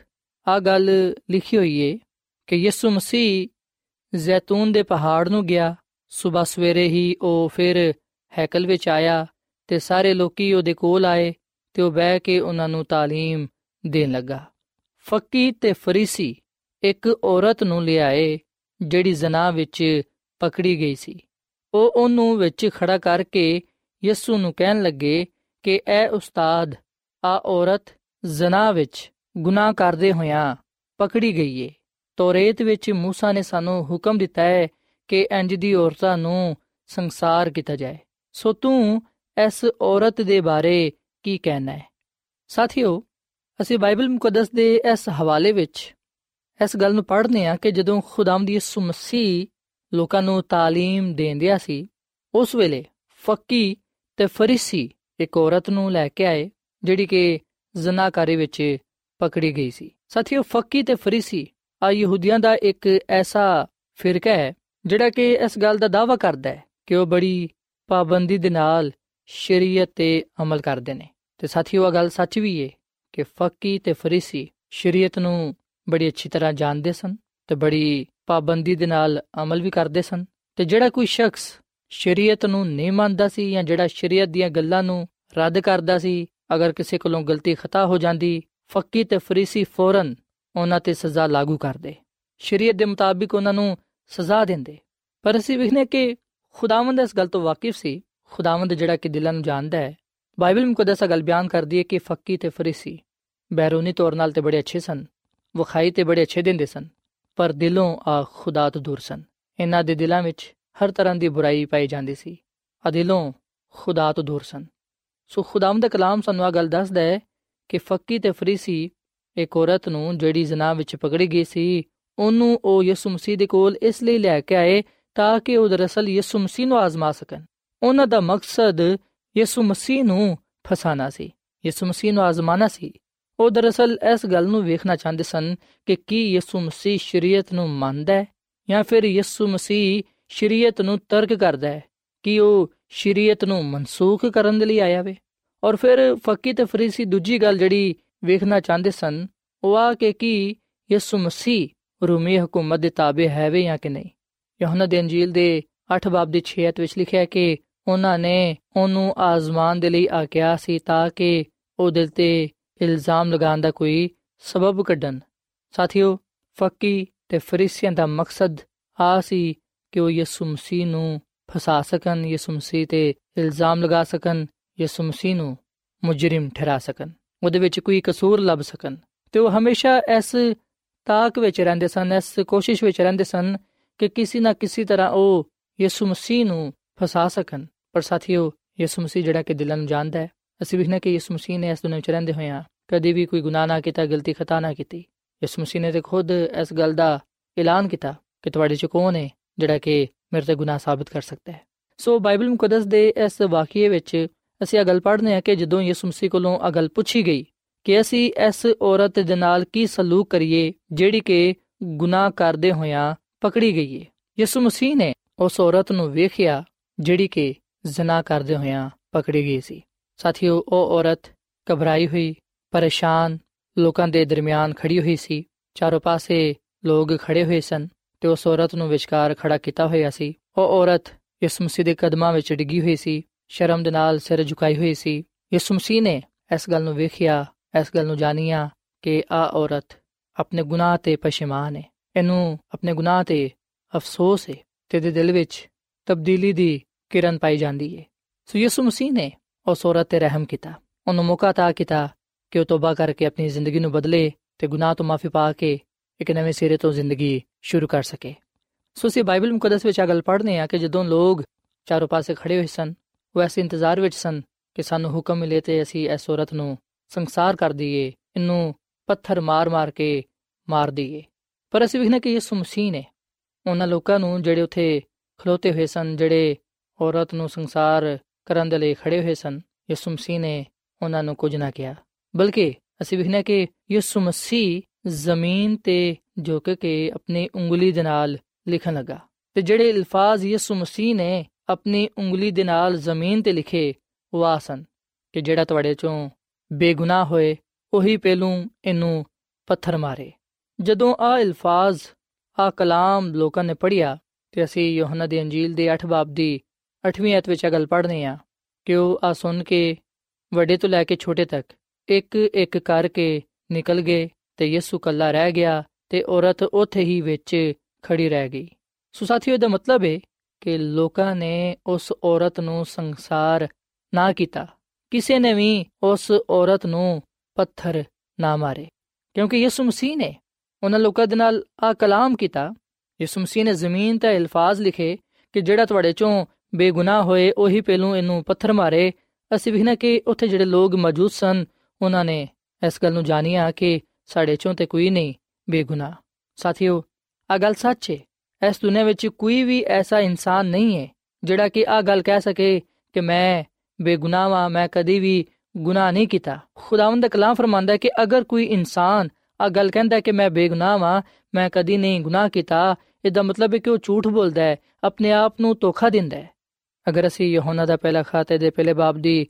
ਆ ਗੱਲ ਲਿਖੀ ਹੋਈ ਏ ਕਿ ਯਿਸੂ ਮਸੀਹ ਜ਼ੈਤੂਨ ਦੇ ਪਹਾੜ ਨੂੰ ਗਿਆ ਸਵੇਰ ਸਵੇਰੇ ਹੀ ਉਹ ਫਿਰ ਹੈਕਲ ਵਿੱਚ ਆਇਆ ਤੇ ਸਾਰੇ ਲੋਕੀ ਉਹਦੇ ਕੋਲ ਆਏ ਤੇ ਉਹ ਬਹਿ ਕੇ ਉਹਨਾਂ ਨੂੰ تعلیم ਦੇਣ ਲੱਗਾ ਫੱਕੀ ਤੇ ਫਰੀਸੀ ਇੱਕ ਔਰਤ ਨੂੰ ਲਿਆਏ ਜਿਹੜੀ ਜ਼ਨਾ ਵਿੱਚ ਪਕੜੀ ਗਈ ਸੀ ਉਹ ਉਹਨੂੰ ਵਿੱਚ ਖੜਾ ਕਰਕੇ ਯਿਸੂ ਨੂੰ ਕਹਿਣ ਲੱਗੇ ਕਿ ਐ ਉਸਤਾਦ ਆ ਔਰਤ ਜ਼ਨਾ ਵਿੱਚ ਗੁਨਾਹ ਕਰਦੇ ਹੋਇਆਂ ਪਕੜੀ ਗਈ ਏ ਤੋਰੇਤ ਵਿੱਚ موسی ਨੇ ਸਾਨੂੰ ਹੁਕਮ ਦਿੱਤਾ ਹੈ ਕਿ ਇੰਜ ਦੀ ਔਰਤਾਂ ਨੂੰ ਸੰਸਾਰ ਕੀਤਾ ਜਾਏ ਸੋ ਤੂੰ ਇਸ ਔਰਤ ਦੇ ਬਾਰੇ ਕੀ ਕਹਿਣਾ ਹੈ ਸਾਥੀਓ ਅਸੀਂ ਬਾਈਬਲ ਮੁਕੱਦਸ ਦੇ ਇਸ ਹਵਾਲੇ ਵਿੱਚ ਇਸ ਗੱਲ ਨੂੰ ਪੜ੍ਹਨੇ ਆ ਕਿ ਜਦੋਂ ਖੁਦਾਵੰਦ ਯਿਸੂ ਮਸੀਹ ਲੋਕਾਂ ਨੂੰ تعلیم ਦੇਂਦਿਆ ਸੀ ਉਸ ਵੇਲੇ ਫੱਕੀ ਤੇ ਫਰੀਸੀ ਇੱਕ ਔਰਤ ਨੂੰ ਲੈ ਕੇ ਆਏ ਜਿਹੜੀ ਕਿ ਜ਼ਨਾਕਾਰੀ ਵਿੱਚ ਪਕੜੀ ਗਈ ਸੀ ਸਾਥੀਓ ਫੱਕੀ ਤੇ ਫਰੀਸੀ ਆ ਯਹੂਦੀਆਂ ਦਾ ਇੱਕ ਐਸਾ ਫਿਰਕਾ ਹੈ ਜਿਹੜਾ ਕਿ ਇਸ ਗੱਲ ਦਾ ਦਾਵਾ ਕਰਦਾ ਹੈ ਕਿ ਉਹ ਬੜੀ ਪਾਬੰਦੀ ਦੇ ਨਾਲ ਸ਼ਰੀਅਤ ਤੇ ਅਮਲ ਕਰਦੇ ਨੇ ਤੇ ਸਾਥੀਓ ਇਹ ਗੱਲ ਸੱਚ ਵੀ ਹੈ ਕਿ ਫੱਕੀ ਤੇ ਫਰੀਸੀ ਸ਼ਰੀਅਤ ਨੂੰ ਬੜੀ ਅੱਛੀ ਤਰ੍ਹਾਂ ਜਾਣਦੇ ਸਨ ਤੇ ਬੜੀ ਪਾਬੰਦੀ ਦੇ ਨਾਲ ਅਮਲ ਵੀ ਕਰਦੇ ਸਨ ਤੇ ਜਿਹੜਾ ਕੋਈ ਸ਼ਖਸ ਸ਼ਰੀਅਤ ਨੂੰ ਨਹੀਂ ਮੰਨਦਾ ਸੀ ਜਾਂ ਜਿਹੜਾ ਸ਼ਰੀਅਤ ਦੀਆਂ ਗੱਲਾਂ ਨੂੰ ਰੱਦ ਕਰਦਾ ਸੀ, ਅਗਰ ਕਿਸੇ ਕੋਲੋਂ ਗਲਤੀ ਖਤਾ ਹੋ ਜਾਂਦੀ, ਫੱਕੀ ਤੇ ਫਰੀਸੀ ਫੌਰਨ ਉਹਨਾਂ ਤੇ ਸਜ਼ਾ ਲਾਗੂ ਕਰਦੇ। ਸ਼ਰੀਅਤ ਦੇ ਮੁਤਾਬਿਕ ਉਹਨਾਂ ਨੂੰ ਸਜ਼ਾ ਦਿੰਦੇ। ਪਰ ਅਸੀਂ ਵਿਖਨੇ ਕਿ ਖੁਦਾਵੰਦ ਇਸ ਗੱਲ ਤੋਂ ਵਾਕਿਫ ਸੀ। ਖੁਦਾਵੰਦ ਜਿਹੜਾ ਕਿ ਦਿਲਾਂ ਨੂੰ ਜਾਣਦਾ ਹੈ। ਬਾਈਬਲ ਮੁਕੱਦਸ ਗੱਲ ਬਿਆਨ ਕਰਦੀ ਹੈ ਕਿ ਫੱਕੀ ਤੇ ਫਰੀਸੀ ਬੈਰੂਨੀ ਤੌਰ ਨਾਲ ਤੇ ਬੜੇ ਅੱਛੇ ਸਨ। ਵਖਾਈ ਤੇ ਬੜੇ ਅੱਛੇ ਦਿੰਦੇ ਸਨ। ਪਰ ਦਿਲੋਂ ਆ ਖੁਦਾ ਤੋਂ ਦੂਰ ਸਨ। ਇਹਨਾਂ ਦੇ ਦਿਲਾਂ ਵਿੱਚ ਹਰ ਤਰ੍ਹਾਂ ਦੀ ਬੁਰਾਈ ਪਾਈ ਜਾਂਦੀ ਸੀ। ਆ ਦਿਲੋਂ ਖੁਦਾ ਤੋਂ ਦੂਰ ਸਨ। ਸੋ ਖੁਦਾਵੰਦ ਦਾ ਕਲਾਮ ਸਾਨੂੰ ਆ ਗੱਲ ਦੱਸਦਾ ਹੈ ਕਿ ਫੱਕੀ ਤੇ ਫਰੀਸੀ ਇੱਕ ਔਰਤ ਨੂੰ ਜਿਹੜੀ ਜ਼ਨਾ ਵਿੱਚ ਪਕੜੀ ਗਈ ਸੀ, ਉਹਨੂੰ ਉਹ ਯਿਸੂ ਮਸੀਹ ਦੇ ਕੋਲ ਇਸ ਲਈ ਲੈ ਕੇ ਆਏ ਤਾਂ ਕਿ ਉਹ ਦਰਅਸਲ ਯਿਸੂ ਮਸੀਹ ਨੂੰ ਆਜ਼ਮਾ ਸਕਣ। ਉਹਨਾਂ ਦਾ ਮਕਸਦ ਯਿਸੂ ਮਸੀਹ ਨੂੰ ਫਸਾਣਾ ਸੀ। ਯਿਸੂ ਮਸੀਹ ਨੂੰ ਆਜ਼ਮਾਣਾ ਸੀ। ਉਹ ਦਰਅਸਲ ਇਸ ਗੱਲ ਨੂੰ ਵੇਖਣਾ ਚਾਹੁੰਦੇ ਸਨ ਕਿ ਕੀ ਯਿਸੂ ਮਸੀਹ ਸ਼ਰੀਅਤ ਨੂੰ ਮੰਨਦਾ ਹੈ ਜਾਂ ਫਿਰ ਯਿਸੂ ਮਸੀਹ ਸ਼ਰੀਅਤ ਨੂੰ ਤਰਕ ਕਰਦਾ ਹੈ? ਕਿ ਉਹ ਸ਼ਰੀਅਤ ਨੂੰ ਮਨਸੂਖ ਕਰਨ ਦੇ ਲਈ ਆਇਆ ਵੇ? ਔਰ ਫਿਰ ਫੱਕੀ ਤੇ ਫਰੀਸੀ ਦੂਜੀ ਗੱਲ ਜਿਹੜੀ ਵੇਖਣਾ ਚਾਹੁੰਦੇ ਸਨ, ਉਹ ਆ ਕਿ ਕੀ ਯਿਸੂ ਮਸੀਹ ਰੂਮੀ ਹਕੂਮਤ ਦੇ ਤਾਬੇ ਹੈ ਵੇ ਜਾਂ ਕਿ ਨਹੀਂ? ਯਹੋਨਾ ਦੇ ਅੰਜੀਲ ਦੇ 8 ਬਾਬ ਦੀ 6 ਅਧ ਵਿੱਚ ਲਿਖਿਆ ਹੈ ਕਿ ਉਹਨਾਂ ਨੇ ਉਹਨੂੰ ਆਜ਼ਮਾਨ ਦੇ ਲਈ ਆਕਿਆ ਸੀ ਤਾਂ ਕਿ ਉਹ ਦਿਲ ਤੇ ਇਲਜ਼ਾਮ ਲਗਾਉਣ ਦਾ ਕੋਈ ਸਬਬ ਕੱਢਣ। ਸਾਥੀਓ, ਫੱਕੀ ਤੇ ਫਰੀਸੀਆਂ ਦਾ ਮਕਸਦ ਆ ਸੀ ਕਿ ਉਹ ਯਿਸੂ ਮਸੀਹ ਨੂੰ ਫਸਾ ਸਕਣ, ਯਿਸੂ ਮਸੀਹ ਤੇ ਇਲਜ਼ਾਮ ਲਗਾ ਸਕਣ, ਯਿਸੂ ਮਸੀਹ ਨੂੰ ਮੁਜਰਮ ਠਹਿਰਾ ਸਕਣ, ਉਹਦੇ ਵਿੱਚ ਕੋਈ ਕਸੂਰ ਲੱਭ ਸਕਣ। ਤੇ ਉਹ ਹਮੇਸ਼ਾ ਇਸ ਤਾਕ ਵਿੱਚ ਰਹਿੰਦੇ ਸਨ, ਇਸ ਕੋਸ਼ਿਸ਼ ਵਿੱਚ ਰਹਿੰਦੇ ਸਨ ਕਿ ਕਿਸੇ ਨਾ ਕਿਸੇ ਤਰ੍ਹਾਂ ਉਹ ਯਿਸੂ ਮਸੀਹ ਨੂੰ ਫਸਾ ਸਕਣ। ਪਰ ਸਾਥੀਓ, ਯਿਸੂ ਮਸੀਹ ਜਿਹੜਾ ਕਿ ਦਿਲਾਂ ਨੂੰ ਜਾਣਦਾ ਹੈ ਅਸੀਂ ਵਿਖਣਾ ਕਿ ਯਿਸੂ ਮਸੀਹ ਨੇ ਇਸ ਦੁਨੀਆਂ ਵਿੱਚ ਰਹਿੰਦੇ ਹੋਇਆਂ ਕਦੀ ਵੀ ਕੋਈ ਗੁਨਾਹ ਨਾ ਕੀਤਾ, ਗਲਤੀ, ਖਤਾ ਨਾ ਕੀਤੀ। ਯਿਸੂ ਮਸੀਹ ਨੇ ਤੇ ਖੁਦ ਇਸ ਗੱਲ ਦਾ ਐਲਾਨ ਕੀਤਾ ਕਿ ਤੁਹਾਡੇ ਚ ਕੌਣ ਹੈ ਜਿਹੜਾ ਕਿ ਮੇਰੇ ਤੇ ਗੁਨਾਹ ਸਾਬਤ ਕਰ ਸਕਦਾ ਹੈ। ਸੋ ਬਾਈਬਲ ਮੁਕੱਦਸ ਦੇ ਇਸ ਵਾਕਿਏ ਵਿੱਚ ਅਸੀਂ ਇਹ ਗੱਲ ਪੜ੍ਹਨੇ ਆ ਕਿ ਜਦੋਂ ਯਿਸੂ ਮਸੀਹ ਕੋਲੋਂ ਇਹ ਗੱਲ ਪੁੱਛੀ ਗਈ ਕਿ ਅਸੀਂ ਇਸ ਔਰਤ ਦੇ ਨਾਲ ਕੀ ਸਲੂਕ ਕਰੀਏ ਜਿਹੜੀ ਕਿ ਗੁਨਾਹ ਕਰਦੇ ਹੋਇਆਂ ਪਕੜੀ ਗਈ ਹੈ ਯਿਸੂ ਮਸੀਹ ਨੇ ਉਸ ਔਰਤ ਨੂੰ ਵੇਖਿਆ ਜਿਹੜੀ ਕਿ ਜ਼ਨਾ ਕਰਦੇ ਹੋਇਆਂ ਪਕੜੀ ਗਈ ਸੀ। ਸਾਥੀਓ, ਉਹ ਔਰਤ ਘਬਰਾਈ ਹੋਈ, ਪਰੇਸ਼ਾਨ ਲੋਕਾਂ ਦੇ ਦਰਮਿਆਨ ਖੜੀ ਹੋਈ ਸੀ। ਚਾਰੋਂ ਪਾਸੇ ਲੋਕ ਖੜੇ ਹੋਏ ਸਨ ਤੇ ਉਸ ਔਰਤ ਨੂੰ ਵਿਚਕਾਰ ਖੜਾ ਕੀਤਾ ਹੋਇਆ ਸੀ। ਉਹ ਔਰਤ ਯਿਸੂ ਮਸੀਹ ਦੇ ਕਦਮਾਂ ਵਿੱਚ ਡਿੱਗੀ ਹੋਈ ਸੀ, ਸ਼ਰਮ ਦੇ ਨਾਲ ਸਿਰ ਝੁਕਾਈ ਹੋਈ ਸੀ। ਯਿਸੂ ਮਸੀਹ ਨੇ ਇਸ ਗੱਲ ਨੂੰ ਵੇਖਿਆ, ਇਸ ਗੱਲ ਨੂੰ ਜਾਣਿਆ ਕਿ ਆ ਔਰਤ ਆਪਣੇ ਗੁਨਾਹ ਤੇ ਪਛਿਮਾਨ ਹੈ ਇਹਨੂੰ ਆਪਣੇ ਗੁਨਾਹ ਤੇ ਅਫਸੋਸ ਹੈ ਤੇ ਦੇ ਦਿਲ ਵਿੱਚ ਤਬਦੀਲੀ ਦੀ ਕਿਰਨ ਪਾਈ ਜਾਂਦੀ ਹੈ ਸੋ ਯਿਸੂ ਮਸੀਹ ਨੇ ਉਸ ਔਰਤ ਤੇ ਰਹਿਮ ਕੀਤਾ ਉਹਨੂੰ ਮੌਕਾ ਤਾ ਕੀਤਾ ਕਿ ਉਹ ਤੋਬਾ ਕਰਕੇ ਆਪਣੀ ਜ਼ਿੰਦਗੀ ਨੂੰ ਬਦਲੇ ਤੇ ਗੁਨਾਹ ਤੋਂ ਮਾਫੀ ਪਾ ਕੇ ਇੱਕ ਨਵੇਂ ਸਿਰੇ ਤੋਂ ਜ਼ਿੰਦਗੀ ਸ਼ੁਰੂ ਕਰ ਸਕੇ ਸੋ ਅਸੀਂ ਬਾਈਬਲ ਮੁਕੱਦਸ ਵਿੱਚ ਆ ਗੱਲ ਪੜ੍ਹਨੇ ਆ ਕਿ ਜਦੋਂ ਲੋਕ ਚਾਰੋਂ ਪਾਸੇ ਖੜੇ ਹੋਏ ਸਨ ਉਹ ਐਸੇ ਇੰਤਜ਼ਾਰ ਵਿੱਚ ਸਨ ਕਿ ਸਾਨੂੰ ਹੁਕਮ ਮਿਲੇ ਤੇ ਅਸੀਂ ਇਸ ਔਰਤ ਨੂੰ ਸੰਸਾਰ ਕਰ ਦਈਏ ਇਹਨੂੰ ਪੱਥਰ ਮਾਰ-ਮਾਰ ਕੇ ਮਾਰ ਦਈਏ ਪਰ ਅਸੀਂ ਵਿਖਣਾ ਕਿ ਯਿਸੂ ਮਸੀਹ ਨੇ ਉਹਨਾਂ ਲੋਕਾਂ ਨੂੰ ਜਿਹੜੇ ਉੱਥੇ ਖਲੋਤੇ ਹੋਏ ਸਨ ਜਿਹੜੇ ਔਰਤ ਨੂੰ ਸੰਸਾਰ ਕਰਨ ਦੇ ਲਈ ਖੜੇ ਹੋਏ ਸਨ, ਯਿਸੂ ਮਸੀਹ ਨੇ ਉਹਨਾਂ ਨੂੰ ਕੁਝ ਨਾ ਕਿਹਾ। ਬਲਕਿ ਅਸੀਂ ਵਿਖਣਾ ਕਿ ਯਿਸੂ ਮਸੀਹ ਜ਼ਮੀਨ ਤੇ ਝੁਕ ਕੇ ਆਪਣੀ ਉਂਗਲੀ ਦੇ ਨਾਲ ਲਿਖਣ ਲੱਗਾ। ਤੇ ਜਿਹੜੇ ਅਲਫਾਜ਼ ਯਿਸੂ ਮਸੀਹ ਨੇ ਆਪਣੀ ਉਂਗਲੀ ਦੇ ਨਾਲ ਜ਼ਮੀਨ ਤੇ ਲਿਖੇ, ਉਹ ਆਸਨ ਕਿ ਜਿਹੜਾ ਤੁਹਾਡੇ ਚੋਂ ਬੇਗੁਨਾਹ ਹੋਏ, ਉਹੀ ਪਹਿਲੂ ਇਹਨੂੰ ਪੱਥਰ ਮਾਰੇ। ਜਦੋਂ ਆ ਅਲਫਾਜ਼ ਆ ਕਲਾਮ ਲੋਕਾਂ ਨੇ ਪੜਿਆ ਤੇ ਅਸੀਂ ਯੋਹਨਾ ਦੀ ਅੰਜੀਲ ਦੇ 8 ਬਾਬ ਦੀ 8ਵੀਂ ਅਧ ਵਿੱਚ ਗੱਲ ਪੜ੍ਹਨੇ ਆ, ਕਿ ਉਹ ਆ ਸੁਣ ਕੇ ਵੱਡੇ ਤੋਂ ਲੈ ਕੇ ਛੋਟੇ ਤੱਕ ਇੱਕ ਇੱਕ ਕਰਕੇ ਨਿਕਲ ਗਏ ਤੇ ਯਿਸੂ ਕੱਲਾ ਰਹਿ ਗਿਆ ਤੇ ਔਰਤ ਉੱਥੇ ਹੀ ਵਿੱਚ ਖੜੀ ਰਹਿ ਗਈ। ਸੋ ਸਾਥੀਓ ਦਾ ਮਤਲਬ ਹੈ ਕਿ ਲੋਕਾਂ ਨੇ ਉਸ ਔਰਤ ਨੂੰ ਸੰਸਾਰ ਨਾ ਕੀਤਾ। ਕਿਸੇ ਨੇ ਵੀ ਉਸ ਔਰਤ ਨੂੰ ਪੱਥਰ ਨਾ ਮਾਰੇ, ਕਿਉਂਕਿ ਯਿਸੂ ਮਸੀਹ ਨੇ ਉਹਨਾਂ ਲੋਕਾਂ ਦੇ ਨਾਲ ਆ ਕਲਾਮ ਕੀਤਾ। ਯਿਸੂ ਮਸੀਹ ਨੇ ਜ਼ਮੀਨ ਤੇ ਅਲਫਾਜ਼ ਲਿਖੇ ਕਿ ਜਿਹੜਾ ਤੁਹਾਡੇ ਚੋਂ ਬੇਗੁਨਾਹ ਹੋਏ, ਉਹੀ ਪਹਿਲੂ ਇਹਨੂੰ ਪੱਥਰ ਮਾਰੇ। ਅਸੀਂ ਵੀ ਨਾ ਕਿ ਉੱਥੇ ਜਿਹੜੇ ਲੋਕ ਮੌਜੂਦ ਸਨ, ਉਹਨਾਂ ਨੇ ਇਸ ਗੱਲ ਨੂੰ ਜਾਣਿਆ ਕਿ ਸਾਡੇ ਚੋਂ ਤੇ ਕੋਈ ਨਹੀਂ ਬੇਗੁਨਾਹ। ਸਾਥੀਓ ਆ ਗੱਲ ਸੱਚ ਹੈ ਇਸ ਦੁਨੀਆਂ ਵਿੱਚ ਕੋਈ ਵੀ ਐਸਾ ਇਨਸਾਨ ਨਹੀਂ ਹੈ ਜਿਹੜਾ ਕਿ ਆ ਗੱਲ ਕਹਿ ਸਕੇ ਕਿ ਮੈਂ ਬੇਗੁਨਾਹ ਹਾਂ ਮੈਂ ਕਦੀ ਵੀ ਗੁਨਾਹ ਨਹੀਂ ਕੀਤਾ। ਖੁਦਾਵੰਦ ਦਾ ਕਲਾਮ ਫਰਮਾਂਦਾ ਹੈ ਕਿ ਅਗਰ ਕੋਈ ਇਨਸਾਨ ਆ ਗੱਲ ਕਹਿੰਦਾ ਕਿ ਮੈਂ ਬੇਗੁਨਾਹ ਹਾਂ ਮੈਂ ਕਦੀ ਨਹੀਂ ਗੁਨਾਹ ਕੀਤਾ, ਇਹਦਾ ਮਤਲਬ ਹੈ ਕਿ ਉਹ ਝੂਠ ਬੋਲਦਾ ਹੈ, ਆਪਣੇ ਆਪ ਨੂੰ ਧੋਖਾ ਦਿੰਦਾ ਹੈ। ਅਗਰ ਅਸੀਂ ਯਹੋਨਾ ਦਾ ਪਹਿਲਾ ਖਾਤੇ ਦੇ ਪਹਿਲੇ ਬਾਬ ਦੀ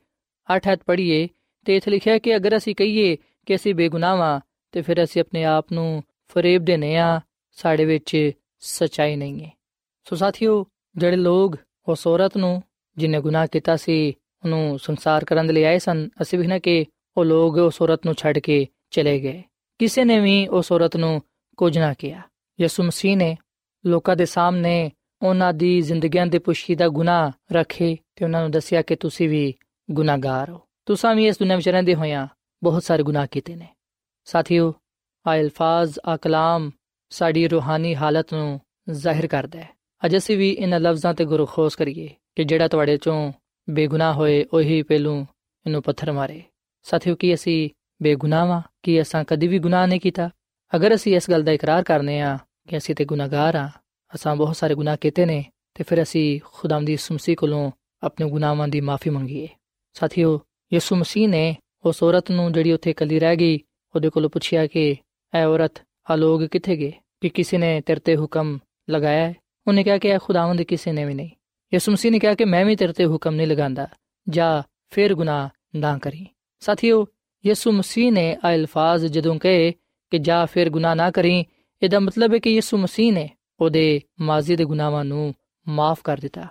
8 ਹੱਥ ਪੜ੍ਹੀਏ ਤੇ ਇਥੇ ਲਿਖਿਆ ਕਿ ਅਗਰ ਅਸੀਂ ਕਹੀਏ ਕਿ ਅਸੀਂ ਬੇਗੁਨਾਹ ਹਾਂ ਤੇ ਫਿਰ ਅਸੀਂ ਆਪਣੇ ਆਪ ਨੂੰ ਫਰੇਬ ਦੇਨੇ ਆ, ਸਾਡੇ ਵਿੱਚ ਸਚਾਈ ਨਹੀਂ ਹੈ। ਸੋ ਸਾਥੀਓ, ਜਿਹੜੇ ਲੋਕ ਉਸ ਔਰਤ ਨੂੰ ਜਿਨੇ ਗੁਨਾਹ ਕੀਤਾ ਸੀ, ਉਹਨੂੰ ਸੰਸਾਰ ਕਰਨ ਦੇ ਲਈ ਆਏ ਸਨ, ਅਸੀਂ ਵੀ ਨਾ ਕਿ ਉਹ ਲੋਕ ਉਸ ਔਰਤ ਨੂੰ ਛੱਡ ਕੇ ਚਲੇ ਗਏ। ਕਿਸੇ ਨੇ ਵੀ ਉਸ ਔਰਤ ਨੂੰ ਕੁਝ ਨਾ ਕੀਤਾ ਯਿਸੂ ਮਸੀਹ ਨੇ ਲੋਕਾਂ ਦੇ ਸਾਹਮਣੇ ਉਹਨਾਂ ਦੀ ਜ਼ਿੰਦਗੀਆਂ ਦੇ ਪੁਸ਼ੀਦਾ ਗੁਨਾਹ ਰੱਖੇ ਤੇ ਉਹਨਾਂ ਨੂੰ ਦੱਸਿਆ ਕਿ ਤੁਸੀਂ ਵੀ ਗੁਨਾਹਗਾਰ ਹੋ। ਤੁਸੀਂ ਵੀ ਇਸ ਦੁਨੀਆਂ ਵਿੱਚ ਰਹਿੰਦੇ ਹੋਇਆਂ ਬਹੁਤ ਸਾਰੇ ਗੁਨਾਹ ਕੀਤੇ ਨੇ। ਸਾਥੀਓ ਆ ਅਲਫਾਜ਼ ਆ ਕਲਾਮ ਸਾਡੀ ਰੂਹਾਨੀ ਹਾਲਤ ਨੂੰ ਜ਼ਾਹਿਰ ਕਰਦਾ ਹੈ। ਅਜ ਅਸੀਂ ਵੀ ਇਹਨਾਂ ਲਫ਼ਜ਼ਾਂ ਤੇ ਗੁਰਖੋਸ ਕਰੀਏ ਕਿ ਜਿਹੜਾ ਤੁਹਾਡੇ ਚੋਂ ਬੇਗੁਨਾਹ ਹੋਏ, ਉਹੀ ਪਹਿਲੂ ਇਹਨੂੰ ਪੱਥਰ ਮਾਰੇ। ਸਾਥੀਓ, ਕੀ ਅਸੀਂ ਬੇਗੁਨਾਹ ਵਾਂ? ਕਿ ਅਸਾਂ ਕਦੀ ਵੀ ਗੁਨਾਹ ਨਹੀਂ ਕੀਤਾ? ਅਗਰ ਅਸੀਂ ਇਸ ਗੱਲ ਦਾ ਇਕਰਾਰ ਕਰਨੇ ਆ ਕਿ ਅਸੀਂ ਤੇ ਗੁਨਾਹਗਾਰ ਆ ਅਸਾਂ ਬਹੁਤ ਸਾਰੇ ਗੁਨਾਹ ਕੀਤੇ ਨੇ ਤੇ ਫਿਰ ਅਸੀਂ ਖੁਦਾਮ ਦੀ ਸੁਮਸੀ ਕੋਲੋਂ ਆਪਣੇ ਗੁਨਾਹਾਂ ਦੀ ਮਾਫੀ ਮੰਗੀਏ। ਸਾਥੀਓ, ਯਿਸੂ ਮਸੀਹ ਨੇ ਉਸ ਔਰਤ ਨੂੰ ਜਿਹੜੀ ਉੱਥੇ ਇਕੱਲੀ ਰਹਿ ਗਈ, ਉਹਦੇ ਕੋਲੋਂ ਪੁੱਛਿਆ ਕਿ, ਐ ਔਰਤ, ਆ ਲੋਕ ਕਿੱਥੇ ਗਏ? ਕਿ ਕਿਸੇ ਨੇ ਤੇਰੇ ਤੇ ਹੁਕਮ ਲਗਾਇਆ ਹੈ? ਉਹਨੇ ਕਿਹਾ ਕਿ, ਐ ਖੁਦਾਵੰਦ ਕਿਸੇ ਨੇ ਵੀ ਨਹੀਂ। ਯਿਸੂ ਮਸੀਹ ਨੇ ਕਿਹਾ ਕਿ, ਮੈਂ ਵੀ ਤੇਰੇ ਤੇ ਹੁਕਮ ਨਹੀਂ ਲਗਾਉਂਦਾ। ਜਾਂ, ਫਿਰ ਗੁਨਾਹ ਨਾ ਕਰੀ। ਸਾਥੀਓ, ਯਿਸੂ ਮਸੀਹ ਨੇ ਆ ਅਲਫਾਜ਼ ਜਦੋਂ ਕਹੇ ਕਿ, ਜਾ, ਫਿਰ ਗੁਨਾਹ ਨਾ ਕਰੀ, ਇਹਦਾ ਮਤਲਬ ਹੈ ਕਿ ਯਿਸੂ ਮਸੀਹ ਨੇ ਉਹਦੇ ਮਾਜ਼ੀ ਦੇ ਗੁਨਾਹਾਂ ਨੂੰ ਮਾਫ ਕਰ ਦਿੱਤਾ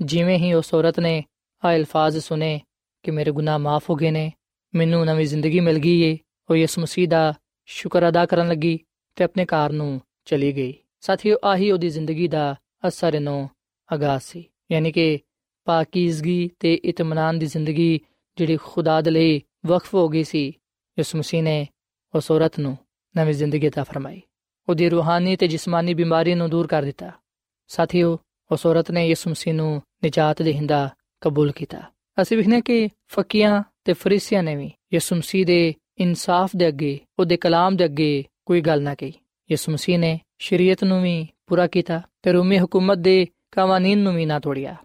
ਜਿਵੇਂ ਹੀ ਉਸ ਔਰਤ ਨੇ ਆ ਅਲਫਾਜ਼ ਸੁਨੇ ਕਿ ਮੇਰੇ ਗੁਨਾਹ ਮਾਫ ਹੋ ਗਏ ਨੇ ਮੈਨੂੰ ਨਵੀਂ ਜ਼ਿੰਦਗੀ ਮਿਲ ਗਈ ਏ ਉਹ ਯਿਸੂ ਮਸੀਹ ਦਾ ਸ਼ੁਕਰ ਅਦਾ ਕਰਨ ਲੱਗੀ ਤੇ ਆਪਣੇ ਘਰ ਨੂੰ ਚਲੀ ਗਈ ਸਾਥੀਓ ਆਹੀ ਉਹਦੀ ਜ਼ਿੰਦਗੀ ਦਾ ਅਸਰ ਨੂੰ ਆਗਾਜ਼ ਸੀ ਯਾਨੀ ਕਿ ਪਾਕੀਜ਼ਗੀ ਤੇ ਇਤਮਾਨਾਨ ਦੀ ਜ਼ਿੰਦਗੀ ਜਿਹੜੀ ਖੁਦਾ ਦੇ ਲਈ ਵਕਫ ਹੋ ਗਈ ਸੀ ਯਿਸੂ ਮਸੀਹ ਨੇ ਉਸ ਔਰਤ ਨੂੰ ਨਵੀਂ ਜ਼ਿੰਦਗੀ عطا ਫਰਮਾਈ ਉਹਦੀ ਰੂਹਾਨੀ ਤੇ ਜਿਸਮਾਨੀ ਬਿਮਾਰੀ ਨੂੰ ਦੂਰ ਕਰ ਦਿੱਤਾ। ਸਾਥੀਓ ਉਸ ਔਰਤ ਨੇ ਯਿਸੂ ਮਸੀਹ ਨੂੰ ਨਿਜਾਤ ਦੇਹਿੰਦਾ ਕਬੂਲ ਕੀਤਾ। ਅਸੀਂ ਵਿਖਨੇ ਕਿ ਫਕੀਆਂ ਤੇ ਫਰੀਸੀਆਂ ਨੇ ਵੀ ਯਿਸੂ ਮਸੀਹ ਦੇ ਇਨਸਾਫ ਦੇ ਅੱਗੇ ਉਹਦੇ ਕਲਾਮ ਦੇ ਅੱਗੇ ਕੋਈ ਗੱਲ ਨਾ ਕਹੀ। ਯਿਸੂ ਮਸੀਹ ਨੇ ਸ਼ਰੀਅਤ ਨੂੰ ਵੀ ਪੂਰਾ ਕੀਤਾ ਤੇ ਰੋਮੀ ਹਕੂਮਤ ਦੇ ਕਾਨੂੰਨ ਨੂੰ ਵੀ ਨਾ ਤੋੜਿਆ।